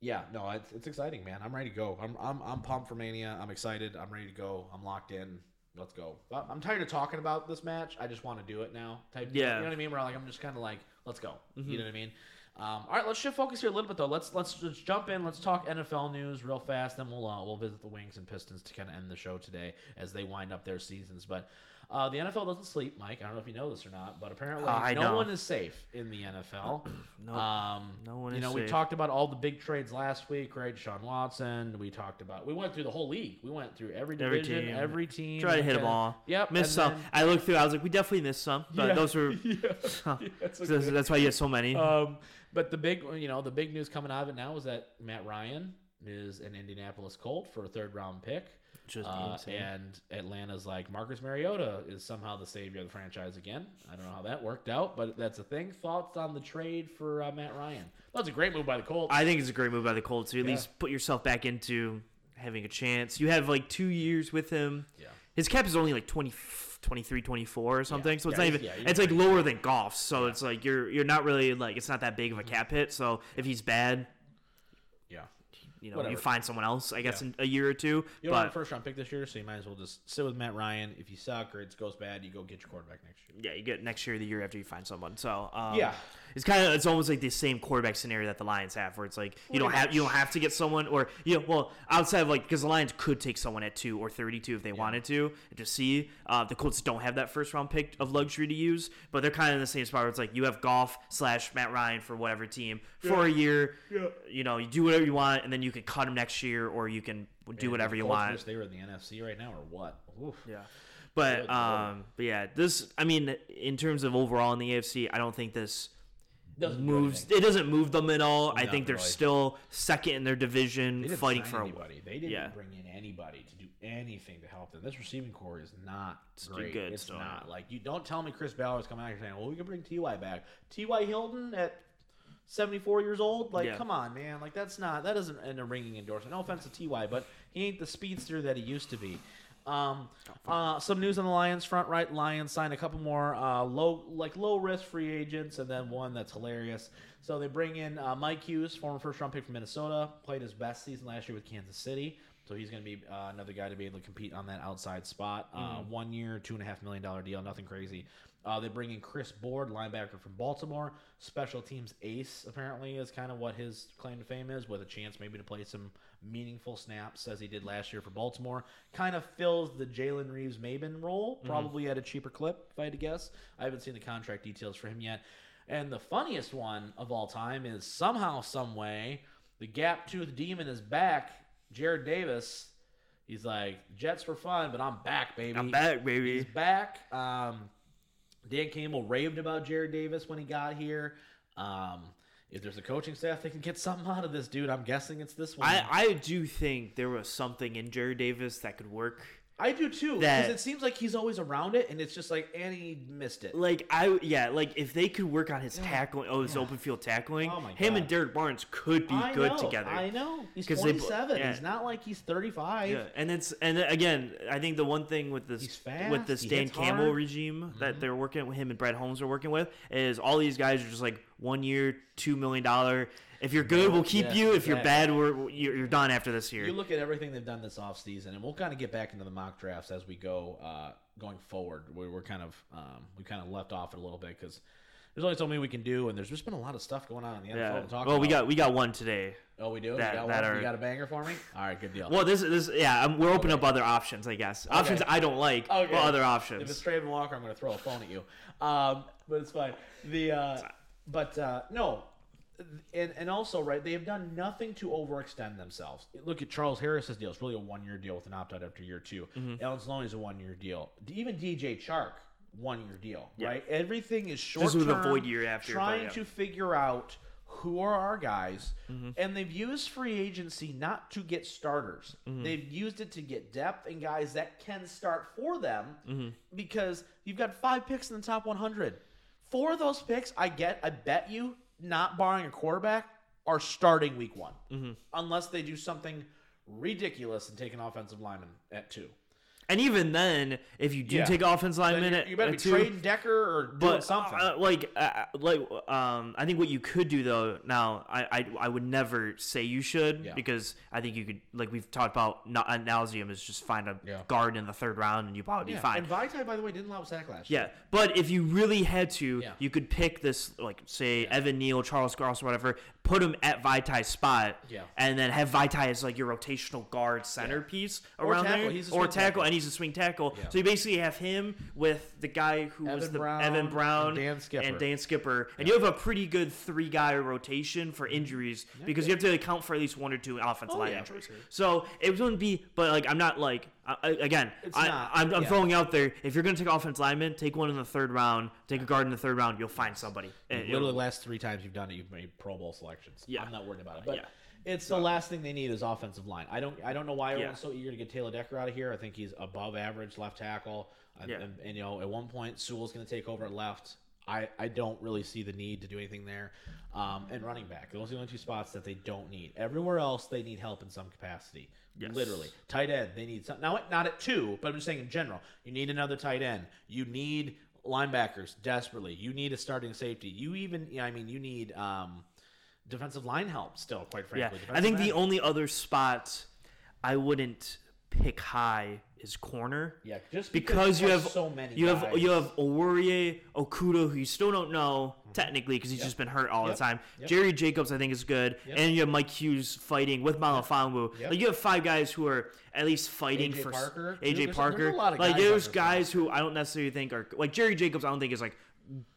yeah, no, it's, it's exciting, man. I'm ready to go. I'm, I'm I'm pumped for Mania. I'm excited. I'm ready to go. I'm locked in. Let's go. I'm tired of talking about this match. I just want to do it now. Type. Yeah. You know what I mean? Where like I'm just kind of like, let's go. Mm-hmm. You know what I mean? Um, all right, let's shift focus here a little bit though. Let's let's just jump in. Let's talk NFL news real fast. Then we'll uh, we'll visit the Wings and Pistons to kind of end the show today as they wind up their seasons. But uh, the NFL doesn't sleep, Mike. I don't know if you know this or not, but apparently uh, no know. one is safe in the NFL. no, um, no one. Is. You know, safe. we talked about all the big trades last week, right? Sean Watson. We talked about. We went through the whole league. We went through every division, every team. Every team. Try to hit them all. Yep. Missed some. Then, I looked through. I was like, we definitely missed some, but yeah, those were. yeah, okay. that's, that's, why you have so many. Um, but the big, you know, the big news coming out of it now is that Matt Ryan is an Indianapolis Colt for a third round pick. Just uh, and Atlanta's like Marcus Mariota is somehow the savior of the franchise again. I don't know how that worked out, but that's a thing. Thoughts on the trade for uh, Matt Ryan? That's a great move by the Colts. I think it's a great move by the Colts to at yeah. least put yourself back into having a chance. You have like two years with him. Yeah. His cap is only like 20, 23, 24 or something. Yeah. So it's yeah, not even. Yeah, it's like lower than Goff. So it's like you're you're not really like it's not that big of a mm-hmm. cap hit. So if he's bad, yeah, you know, Whatever. you find someone else. I guess in a year or two. You don't but, have a first round pick this year, so you might as well just sit with Matt Ryan. If you suck or it goes bad, you go get your quarterback next year. Yeah, you get next year, the year after you find someone. So um, yeah, it's kind of it's almost like the same quarterback scenario that the Lions have, where it's like you don't have you don't have to get someone, or you know, well, outside of like because the Lions could take someone at two or thirty two if they yeah. wanted to to see. Uh, the Colts don't have that first round pick of luxury to use, but they're kind of in the same spot where it's like you have Goff slash Matt Ryan for whatever team for yeah. a year. Yeah. You know, you do whatever you want, and then you can cut him next year, or you can do whatever you want. They were in the NFC right now, or what? Oof. Yeah. But um, but yeah, this I mean, in terms of overall in the AFC, I don't think this doesn't moves. Do it doesn't move them at all. Not I think they're really. still second in their division, fighting for anybody. A, they didn't yeah. bring in anybody to do anything to help them. This receiving core is not it's great. Good it's still. not like you don't tell me Chris Ballard is coming out here saying, "Well, we can bring Ty back." Ty Hilton at 74 years old. Like, yeah. come on, man. Like, that's not that doesn't end a ringing endorsement. No offense to Ty, but he ain't the speedster that he used to be. Um, uh, some news on the Lions front. Right, Lions signed a couple more uh, low, like low risk free agents, and then one that's hilarious. So they bring in uh, Mike Hughes, former first round pick from Minnesota, played his best season last year with Kansas City. So he's going to be uh, another guy to be able to compete on that outside spot. Uh, mm-hmm. One year, two and a half million dollar deal, nothing crazy. Uh, they bring in Chris Board, linebacker from Baltimore. Special teams ace, apparently, is kind of what his claim to fame is, with a chance maybe to play some meaningful snaps as he did last year for Baltimore. Kind of fills the Jalen Reeves Maybin role, mm-hmm. probably mm-hmm. at a cheaper clip, if I had to guess. I haven't seen the contract details for him yet. And the funniest one of all time is somehow, some way, the gap tooth demon is back. Jarrad Davis He's like, Jets were fun, but I'm back, baby. I'm back, baby. He's back. Um, Dan Campbell raved about Jarrad Davis when he got here. Um, if there's a coaching staff that can get something out of this dude, I'm guessing it's this one. I, I do think there was something in Jarrad Davis that could work. I do too, because it seems like he's always around it, and it's just like, and he missed it. Like I, yeah, like if they could work on his yeah. tackling, oh, his yeah. open field tackling, oh him and Derrick Barnes could be I good know, together. I know he's twenty seven. Yeah. He's not like he's thirty five. Yeah, and it's and again, I think the one thing with this fast, with this Dan Campbell hard. regime mm-hmm. that they're working with him and Brad Holmes are working with is all these guys are just like one year, two million dollar if you're good, we'll keep you. If you're bad, we're you're, done after this year. You look at everything they've done this offseason, and we'll kind of get back into the mock drafts as we go uh, going forward. We, we're kind of um, we kind of left off it a little bit because there's only so many we can do, and there's just been a lot of stuff going on in the NFL yeah. to talk well, about. we got we got one today. Oh, we do. That, you, got that are, you got a banger for me. All right, good deal. Well, this is yeah. we're opening okay. up other options, I guess. Okay. Options I don't like, okay. but other options. If it's Travon Walker, I'm going to throw a phone at you. Um, but it's fine. The uh, but uh, no, and and also right, they have done nothing to overextend themselves. Look at Charles Harris's deal; it's really a one year deal with an opt out after year 2 mm-hmm. Anzalone is a one year deal. Even DJ Chark, one year deal. Yeah. Right, everything is short term. with a void year after. Trying to figure out who are our guys, mm-hmm. and they've used free agency not to get starters. Mm-hmm. They've used it to get depth and guys that can start for them mm-hmm. because you've got five picks in the top 100. Four of those picks, I get. I bet you not barring a quarterback, are starting week one, mm-hmm. unless they do something ridiculous and take an offensive lineman at two. And even then, if you do yeah. take offense linemen, you, you better be two, trading Decker or doing but, something. Uh, like, uh, like, um, I think what you could do though. Now, I, I, I would never say you should yeah. because I think you could, like we've talked about, not nauseum is just find a yeah. guard in the third round and you probably be fine. And Vaitai, by the way, didn't allow sack last year. Yeah, but if you really had to, you could pick this, like say Evan Neal, Charles Cross, or whatever, put him at Vaitai's spot, yeah. and then have Vaitai as like your rotational guard centerpiece around there, or tackle, tackle, and he's a swing tackle. Yeah. So you basically have him with the guy who Evan was the Brown, Evan Brown and Dan Skipper, and, Dan Skipper, and you have a pretty good three guy rotation for mm-hmm. injuries because you have to account for at least one or two offensive oh, line injuries. Sure. So it wouldn't be, but like I'm not like I, again, I, am yeah. throwing out there. If you're going to take offense lineman, take one in the third round. Take a guard in the third round. You'll find somebody. And literally, the last three times you've done it, you've made Pro Bowl selections. Yeah, I'm not worried about it. But yeah. It's the last thing they need is offensive line. I don't. I don't know why everyone's yeah. so eager to get Taylor Decker out of here. I think he's above average left tackle. Yeah. And, and you know, at one point, Sewell's going to take over at left. I, I don't really see the need to do anything there. Um, and running back, those are the only two spots that they don't need. Everywhere else, they need help in some capacity. Yes. Literally, tight end. They need some. Now, not at two, but I'm just saying in general. You need another tight end. You need linebackers desperately. You need a starting safety. You even, yeah, I mean, you need um, defensive line help still. Quite frankly, yeah. I think the only other spot I wouldn't pick high is corner. Yeah, just because, because you have so many. You guys. have you have Oruwariye Okudah, who you still don't know mm-hmm. technically because he's yep. just been hurt all yep. the time. Yep. Jerry Jacobs, I think, is good, and you have Mike Hughes fighting with Melifonwu. Like you have five guys who are at least fighting AJ for Parker. AJ there's, Parker. There's like there's guys who I don't necessarily think are like Jerry Jacobs. I don't think is like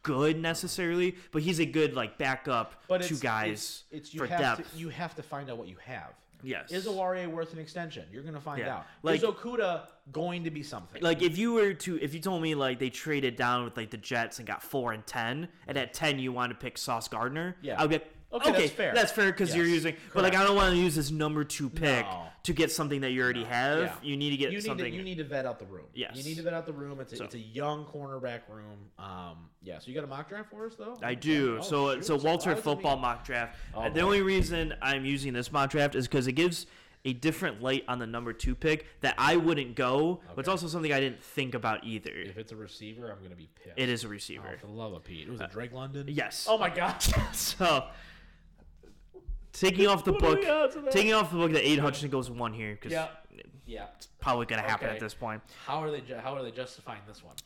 good necessarily, but he's a good like backup but to guys it's, it's, for depth. To, you have to find out what you have. Yes. Is Oruwariye worth an extension? You're going to find yeah. out. Like, is Okudah going to be something? Like if you were to, if you told me like they traded down with like the Jets and got four and ten, and at ten you want to pick Sauce Gardner, yeah, I would be like, Okay, okay, that's fair. That's fair because yes. you're using, Correct. but like I don't want to use this number two pick no. to get something that you already have. Yeah. You need to get you need something. To, you need to vet out the room. Yes, you need to vet out the room. It's a, so. it's a young cornerback room. Um, yeah. So you got a mock draft for us though? I do. Oh, so shoot. so Walter football me. mock draft. Oh, the only reason I'm using this mock draft is because it gives a different light on the number two pick that I wouldn't go, okay. but it's also something I didn't think about either. If it's a receiver, I'm going to be pissed. It is a receiver. Oh, for the love of Pete. It was uh, a Drake London? Yes. Oh, my God. so, taking off the book, taking off the book that Aidan Hutchinson goes one here because yeah. yeah. it's probably going to happen okay. at this point. How are they? How are they justifying this one?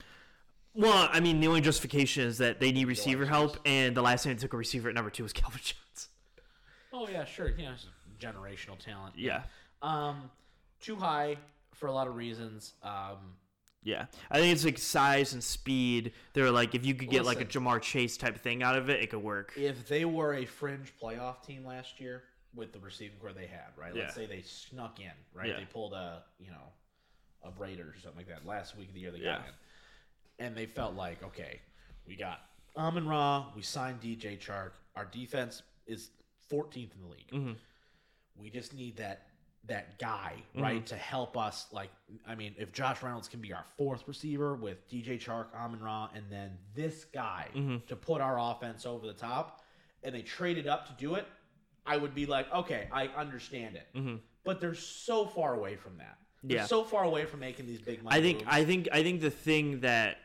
Well, I mean, the only justification is that they need receiver help, and the last time they took a receiver at number two was Calvin Jones. Oh yeah, sure. Yeah, generational talent. Yeah. Um, too high for a lot of reasons. Um, yeah, I think it's like size and speed. They're like if you could get listen, like a Ja'Marr Chase type thing out of it, it could work. If they were a fringe playoff team last year, with the receiving core they had, right? Let's say they snuck in, right? Yeah. They pulled a you know a Raiders or something like that last week of the year they yeah. got in, and they felt like okay, we got Amon Ra, we signed DJ Chark, our defense is 14th in the league. Mm-hmm. We just need that that guy, right, mm-hmm. to help us. Like, I mean, if Josh Reynolds can be our fourth receiver with DJ Chark, Amon Ra, and then this guy mm-hmm. to put our offense over the top, and they traded up to do it, I would be like, okay, I understand it. Mm-hmm. But they're so far away from that. They're yeah. so far away from making these big money. I think moves. I think I think the thing that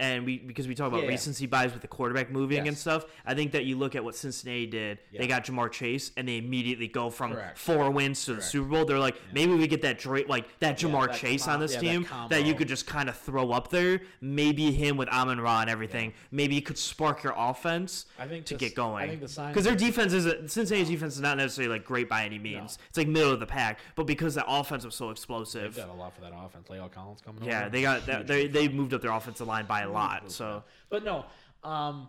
and we because we talk about yeah, recency bias with the quarterback moving yes. and stuff. I think that you look at what Cincinnati did. Yeah. They got Ja'Marr Chase and they immediately go from Correct. four wins to Correct. the Super Bowl. They're like, maybe we get that Drake, like that Ja'Marr that Chase com- on this team that, that, you could just kind of throw up there. Maybe him with Amon Ra and everything. Maybe it could spark your offense I think to this, get going. because the their defense is Cincinnati's defense is not necessarily like great by any means. No. It's like middle of the pack, but because the offense was so explosive, they got a lot for that offense. La'el Collins coming. Yeah, over. they got that, they they moved up their offensive line by a lot. So. But no, um,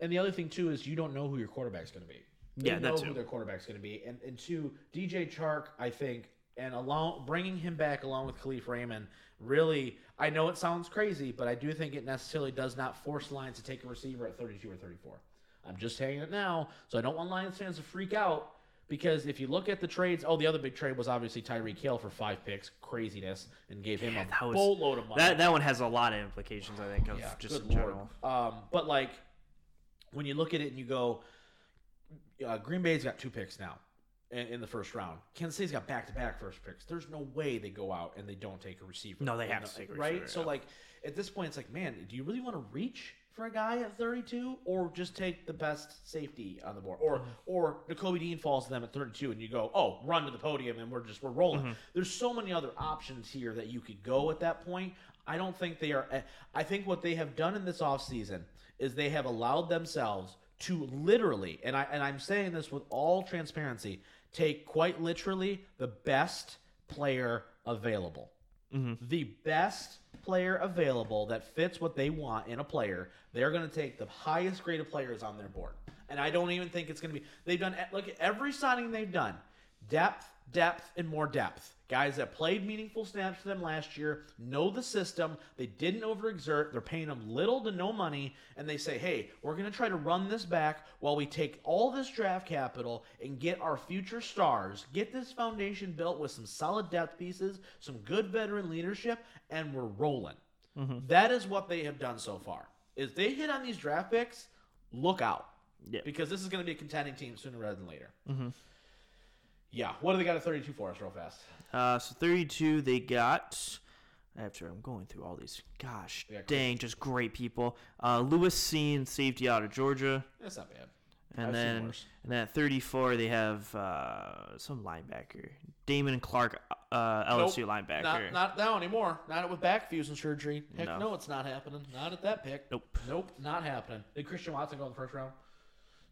and the other thing too is you don't know who your quarterback's going to be. They yeah, know who their quarterback's going to be, and and two, DJ Chark, I think, and along bringing him back along with Kalif Raymond, really, I know it sounds crazy, but I do think it necessarily does not force Lions to take a receiver at 32 or 34. I'm just saying it now, so I don't want Lions fans to freak out because if you look at the trades, oh, the other big trade was obviously Tyreek Hill for five picks, craziness, and gave him yeah, a was, boatload of money. That that one has a lot of implications, I think, of yeah, just in general. Um, but like when you look at it and you go, uh, Green Bay's got two picks now in, in the first round. Kansas City's got back to back first picks. There's no way they go out and they don't take a receiver. No, they have to take a receiver, right. So like at this point, it's like, man, do you really want to reach? For a guy at 32, or just take the best safety on the board, or mm-hmm. or Nakobe Dean falls to them at 32, and you go, oh, run to the podium, and we're just we're rolling. Mm-hmm. There's so many other options here that you could go at that point. I don't think they are. I think what they have done in this offseason is they have allowed themselves to literally, and I and I'm saying this with all transparency, take quite literally the best player available. Mm-hmm. The best player available that fits what they want in a player, they're going to take the highest graded players on their board. And I don't even think it's going to be. They've done look at every signing they've done, depth, depth, and more depth. Guys that played meaningful snaps for them last year know the system. They didn't overexert. They're paying them little to no money, and they say, "Hey, we're going to try to run this back while we take all this draft capital and get our future stars, get this foundation built with some solid depth pieces, some good veteran leadership, and we're rolling." Mm-hmm. That is what they have done so far. If they hit on these draft picks, look out. Yeah. Because this is going to be a contending team sooner rather than later. Mm-hmm. Yeah. What do they got at 32 for us, real fast? Uh, so 32, they got. After I'm going through all these, gosh yeah, dang, just great people. Uh, Lewis Cine safety out of Georgia. That's not bad. And I've then, and then at 34, they have uh, some linebacker, Damone Clark, uh, LSU nope, linebacker. Not, not now anymore. Not with back fusion surgery. Heck no. no, it's not happening. Not at that pick. Nope. Nope, not happening. Did Christian Watson go in the first round?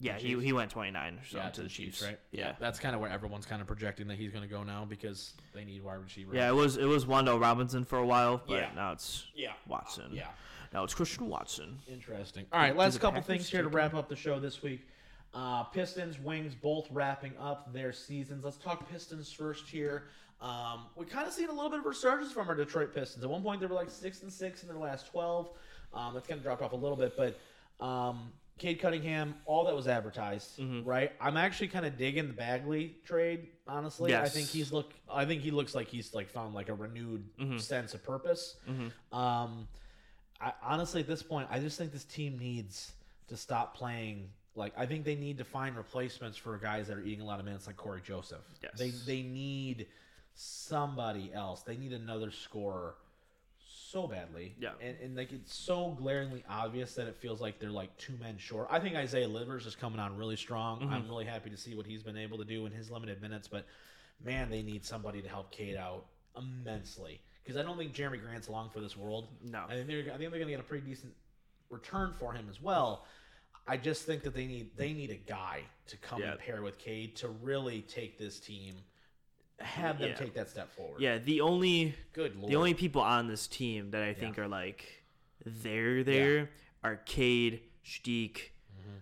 Yeah, he, he went 29 or yeah, to the Chiefs, Chiefs right? Yeah. yeah. That's kind of where everyone's kind of projecting that he's going to go now because they need wide receiver. Yeah, it was it was Wan'Dale Robinson for a while, but yeah. now it's yeah. Watson. Yeah. Now it's Christian Watson. Interesting. All right, last couple things here to wrap up the show this week. Uh, Pistons, Wings, both wrapping up their seasons. Let's talk Pistons first here. Um, we kind of seen a little bit of resurgence from our Detroit Pistons. At one point, they were like six and six in their last twelve. Um, that's kind of dropped off a little bit, but um, Cade Cunningham, all that was advertised, mm-hmm. right? I'm actually kind of digging the Bagley trade. Honestly, yes. I think he's look. I think he looks like he's like found like a renewed mm-hmm. sense of purpose. Mm-hmm. Um, I, honestly, at this point, I just think this team needs to stop playing. Like, I think they need to find replacements for guys that are eating a lot of minutes, like Cory Joseph. Yes. They they need somebody else. They need another scorer so badly. Yeah. And, and like it's so glaringly obvious that it feels like they're like two men short. I think Isaiah Livers is coming on really strong. Mm-hmm. I'm really happy to see what he's been able to do in his limited minutes, but man, they need somebody to help Cade out immensely. Because I don't think Jerami Grant's long for this world. No. I think they're, I think they're going to get a pretty decent return for him as well. I just think that they need they need a guy to come yeah. and pair with Cade to really take this team have them yeah. take that step forward. Yeah, the only good Lord. the only people on this team that I think yeah. are like they're there yeah. are Cade, mm-hmm.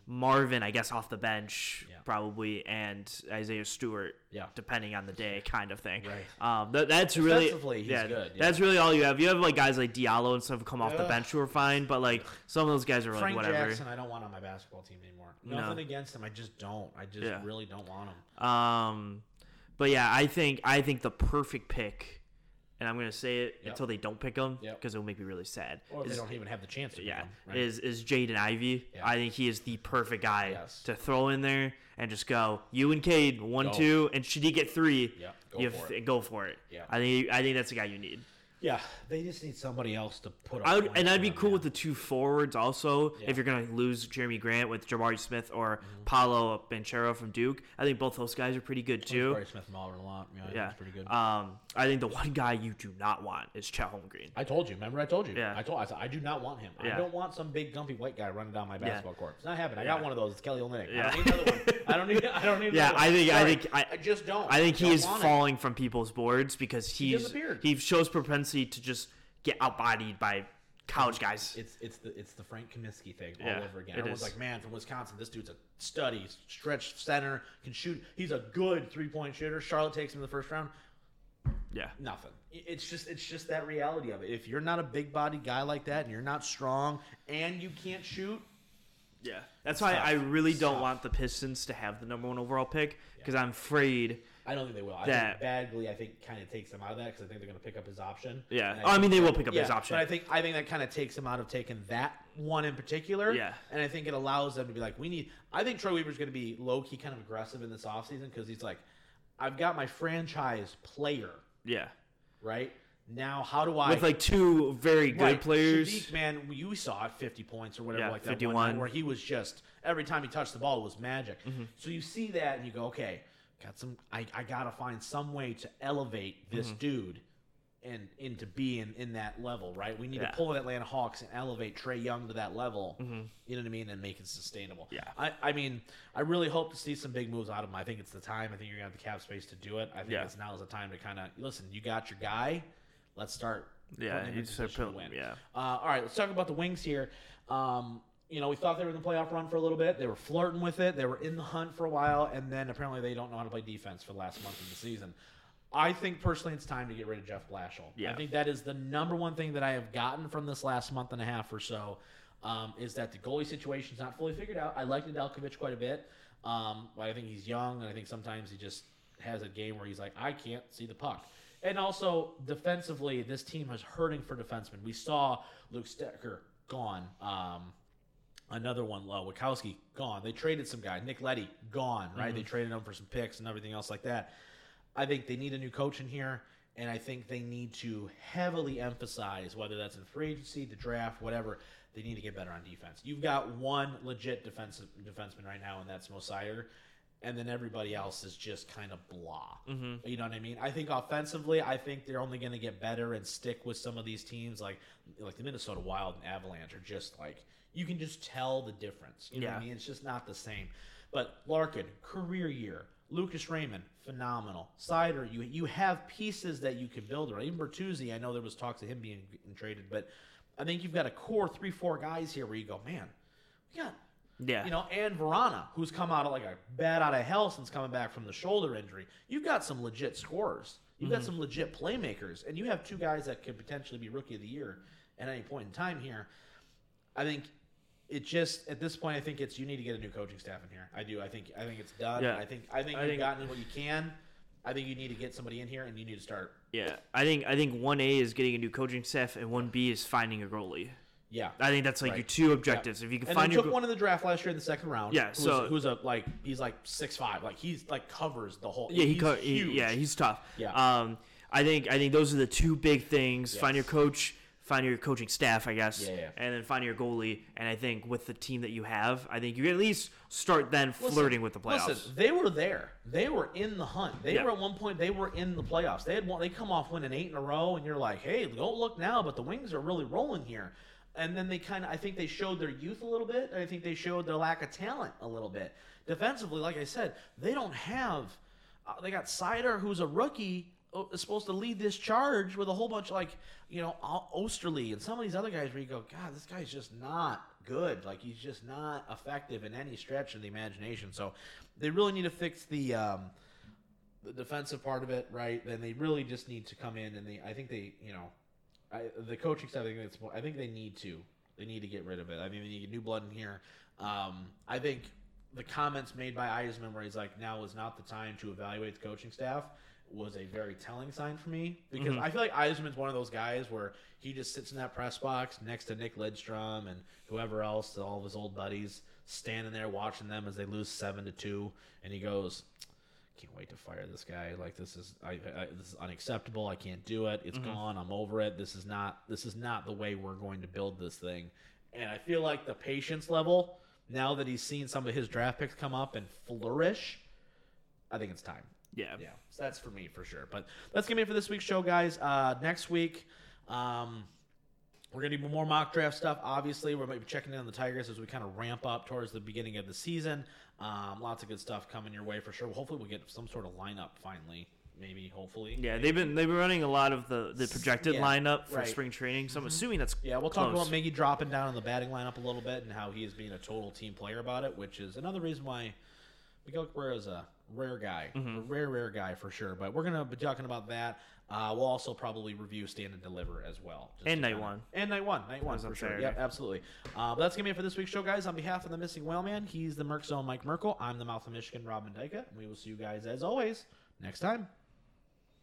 Marvin, I guess, off the bench probably, and Isaiah Stewart, yeah. depending on the day, kind of thing. Right. Um, that, that's really yeah, good, That's really all you have. You have like guys like Diallo and stuff come off the bench who are fine, but like some of those guys are Frank like whatever. Jackson, I don't want on my basketball team anymore. Nothing no. against him, I just don't. I just really don't want him. Um, but yeah, I think I think the perfect pick and I'm gonna say it yep. until they don't pick him because yep. it'll make me really sad. Or is, they don't even have the chance to. Yeah, him, right? is is Jaden Ivey. Yeah. I think he is the perfect guy yes. to throw in there and just go. You and Cade one go. two, and should he get three? Yeah, go you for it. Go for it. Yeah, I think I think that's the guy you need. Yeah, they just need somebody else to put. I would, and I'd be cool with the two forwards also. Yeah. If you're gonna lose Jerami Grant with Jabari Smith or mm-hmm. Paolo Banchero from Duke, I think both those guys are pretty good too. Jabari Smith a lot. Yeah, yeah. pretty good. Um, I think the one guy you do not want is Chet Holmgren. I told you. Remember, I told you. Yeah. I told. I said I do not want him. Yeah. I don't want some big gumpy white guy running down my basketball court. It's not happening. I got one of those. It's Kelly Olynyk. Yeah. I don't need another one. I don't need. I don't need. Yeah, I think. Sorry. I think. I, I, just don't. I think he is falling it. from people's boards because he's he, he shows propensity to just get outbodied by college guys. It's it's the it's the Frank Kaminsky thing all yeah, over again. Everyone's like, man, from Wisconsin, this dude's a study, stretch center, can shoot. He's a good three point shooter. Charlotte takes him in the first round. Yeah, nothing. It's just it's just that reality of it. If you're not a big body guy like that, and you're not strong, and you can't shoot. Yeah, that's why I really don't want the Pistons to have the number one overall pick because yeah. I'm afraid I don't think they will. I that, think Bagley, I think, kind of takes them out of that because I think they're going to pick up his option. Yeah, I, oh, I mean they will pick up yeah, his option. But I think I think that kind of takes them out of taking that one in particular. Yeah, and I think it allows them to be like, we need. I think Troy Weaver's going to be low key kind of aggressive in this offseason because he's like, I've got my franchise player. Yeah. Right. Now, how do I with like two very good right. players? Saddiq, man, you saw it, fifty points or whatever, yeah, like that 51. one where he was just every time he touched the ball was magic. Mm-hmm. So you see that and you go, okay, got some I, I gotta find some way to elevate this mm-hmm. dude and into being in that level, right? We need yeah. to pull the Atlanta Hawks and elevate Trae Young to that level. Mm-hmm. You know what I mean, and make it sustainable. Yeah. I, I mean, I really hope to see some big moves out of him. I think it's the time. I think you're gonna have the cap space to do it. I think yeah. it's now is the time to kind of listen. You got your guy. Let's start. Yeah, you start putting, win. Yeah. Uh, all right, let's talk about the wings here. Um, you know, we thought they were in the playoff run for a little bit. They were flirting with it. They were in the hunt for a while, and then apparently they don't know how to play defense for the last month of the season. I think personally it's time to get rid of Jeff Blashill. Yeah. I think that is the number one thing that I have gotten from this last month and a half or so um, is that the goalie situation is not fully figured out. I like Nedeljkovic quite a bit. Um, I think he's young, and I think sometimes he just has a game where he's like, I can't see the puck. And also, defensively, this team is hurting for defensemen. We saw Luke Stecher gone. Um, Another one, low. Witkowski, gone. They traded some guy. Nick Leddy, gone, right? Mm-hmm. They traded him for some picks and everything else like that. I think they need a new coach in here, and I think they need to heavily emphasize, whether that's in free agency, the draft, whatever, they need to get better on defense. You've got one legit defensive defenseman right now, and that's Mosier and then everybody else is just kind of blah. Mm-hmm. You know what I mean? I think offensively, I think they're only going to get better and stick with some of these teams like like the Minnesota Wild and Avalanche are just like you can just tell the difference. You know yeah. what I mean? It's just not the same. But Larkin, career year. Lucas Raymond, phenomenal. Seider, you you have pieces that you can build around. Even Bertuzzi, I know there was talks of him being traded, but I think you've got a core three, four guys here where you go, man, we got yeah. You know, and Vrana, who's come out of like a bad out of hell since coming back from the shoulder injury. You've got some legit scorers. You've mm-hmm. got some legit playmakers. And you have two guys that could potentially be rookie of the year at any point in time here. I think it just at this point, I think it's you need to get a new coaching staff in here. I do. I think I think it's done. Yeah. I think I think I you've think, gotten what you can. I think you need to get somebody in here, and you need to start. Yeah, I think I think one A is getting a new coaching staff, and one B is finding a goalie. Yeah, I think that's like right. your two objectives. Yeah. If you can and find your took go- one in the draft last year in the second round. Yeah, so who's a like he's like six five, like he's like covers the whole. Yeah, he, co- he yeah he's tough. Yeah, um, I think I think those are the two big things. Yes. Find your coach find your coaching staff, I guess, yeah, yeah. and then find your goalie. And I think with the team that you have, I think you can at least start then flirting listen, with the playoffs. Listen, they were there. They were in the hunt. They yeah. were at one point. They were in the playoffs. They had one. They come off winning eight in a row, and you're like, hey, don't look now, but the Wings are really rolling here. And then they kind of, I think they showed their youth a little bit. I think they showed their lack of talent a little bit. Defensively, like I said, they don't have. Uh, they got Seider, who's a rookie is supposed to lead this charge with a whole bunch like you know Oesterle and some of these other guys where you go, God, this guy's just not good. Like he's just not effective in any stretch of the imagination. So they really need to fix the um, the defensive part of it, right? Then they really just need to come in and they. I think they, you know, I, the coaching staff. I think. I think they need to. They need to get rid of it. I mean, they need new blood in here. Um, I think the comments made by Yzerman, where he's like, "Now is not the time to evaluate the coaching staff." Was a very telling sign for me because mm-hmm. I feel like Yzerman's one of those guys where he just sits in that press box next to Nick Lidstrom and whoever else, all of his old buddies, standing there watching them as they lose seven to two, and he goes, "Can't wait to fire this guy. Like this is I, I this is unacceptable. I can't do it. It's mm-hmm. gone. I'm over it. This is not this is not the way we're going to build this thing." And I feel like the patience level now that he's seen some of his draft picks come up and flourish, I think it's time. Yeah. Yeah. That's for me for sure. But that's gonna be it for this week's show, guys. Uh, next week, um, we're gonna do more mock draft stuff. Obviously, we're gonna be checking in on the Tigers as we kind of ramp up towards the beginning of the season. Um, lots of good stuff coming your way for sure. Hopefully, we'll get some sort of lineup finally. Maybe, hopefully. Yeah, they've been they've been running a lot of the, the projected yeah, lineup for right. spring training, so I'm mm-hmm. assuming that's yeah. We'll close. talk about Miggy dropping down in the batting lineup a little bit and how he is being a total team player about it, which is another reason why Miguel Cabrera is a rare guy, mm-hmm. a rare, rare guy for sure. But we're gonna be talking about that. Uh, we'll also probably review Stand and Deliver as well. And night one. And night one. Night one for sure. Yeah, absolutely. Uh, but that's gonna be it for this week's show, guys. On behalf of the missing whale man, he's the Merc Zone Mike Merkel. I'm the Mouth of Michigan, Robin Dyka. And we will see you guys as always next time.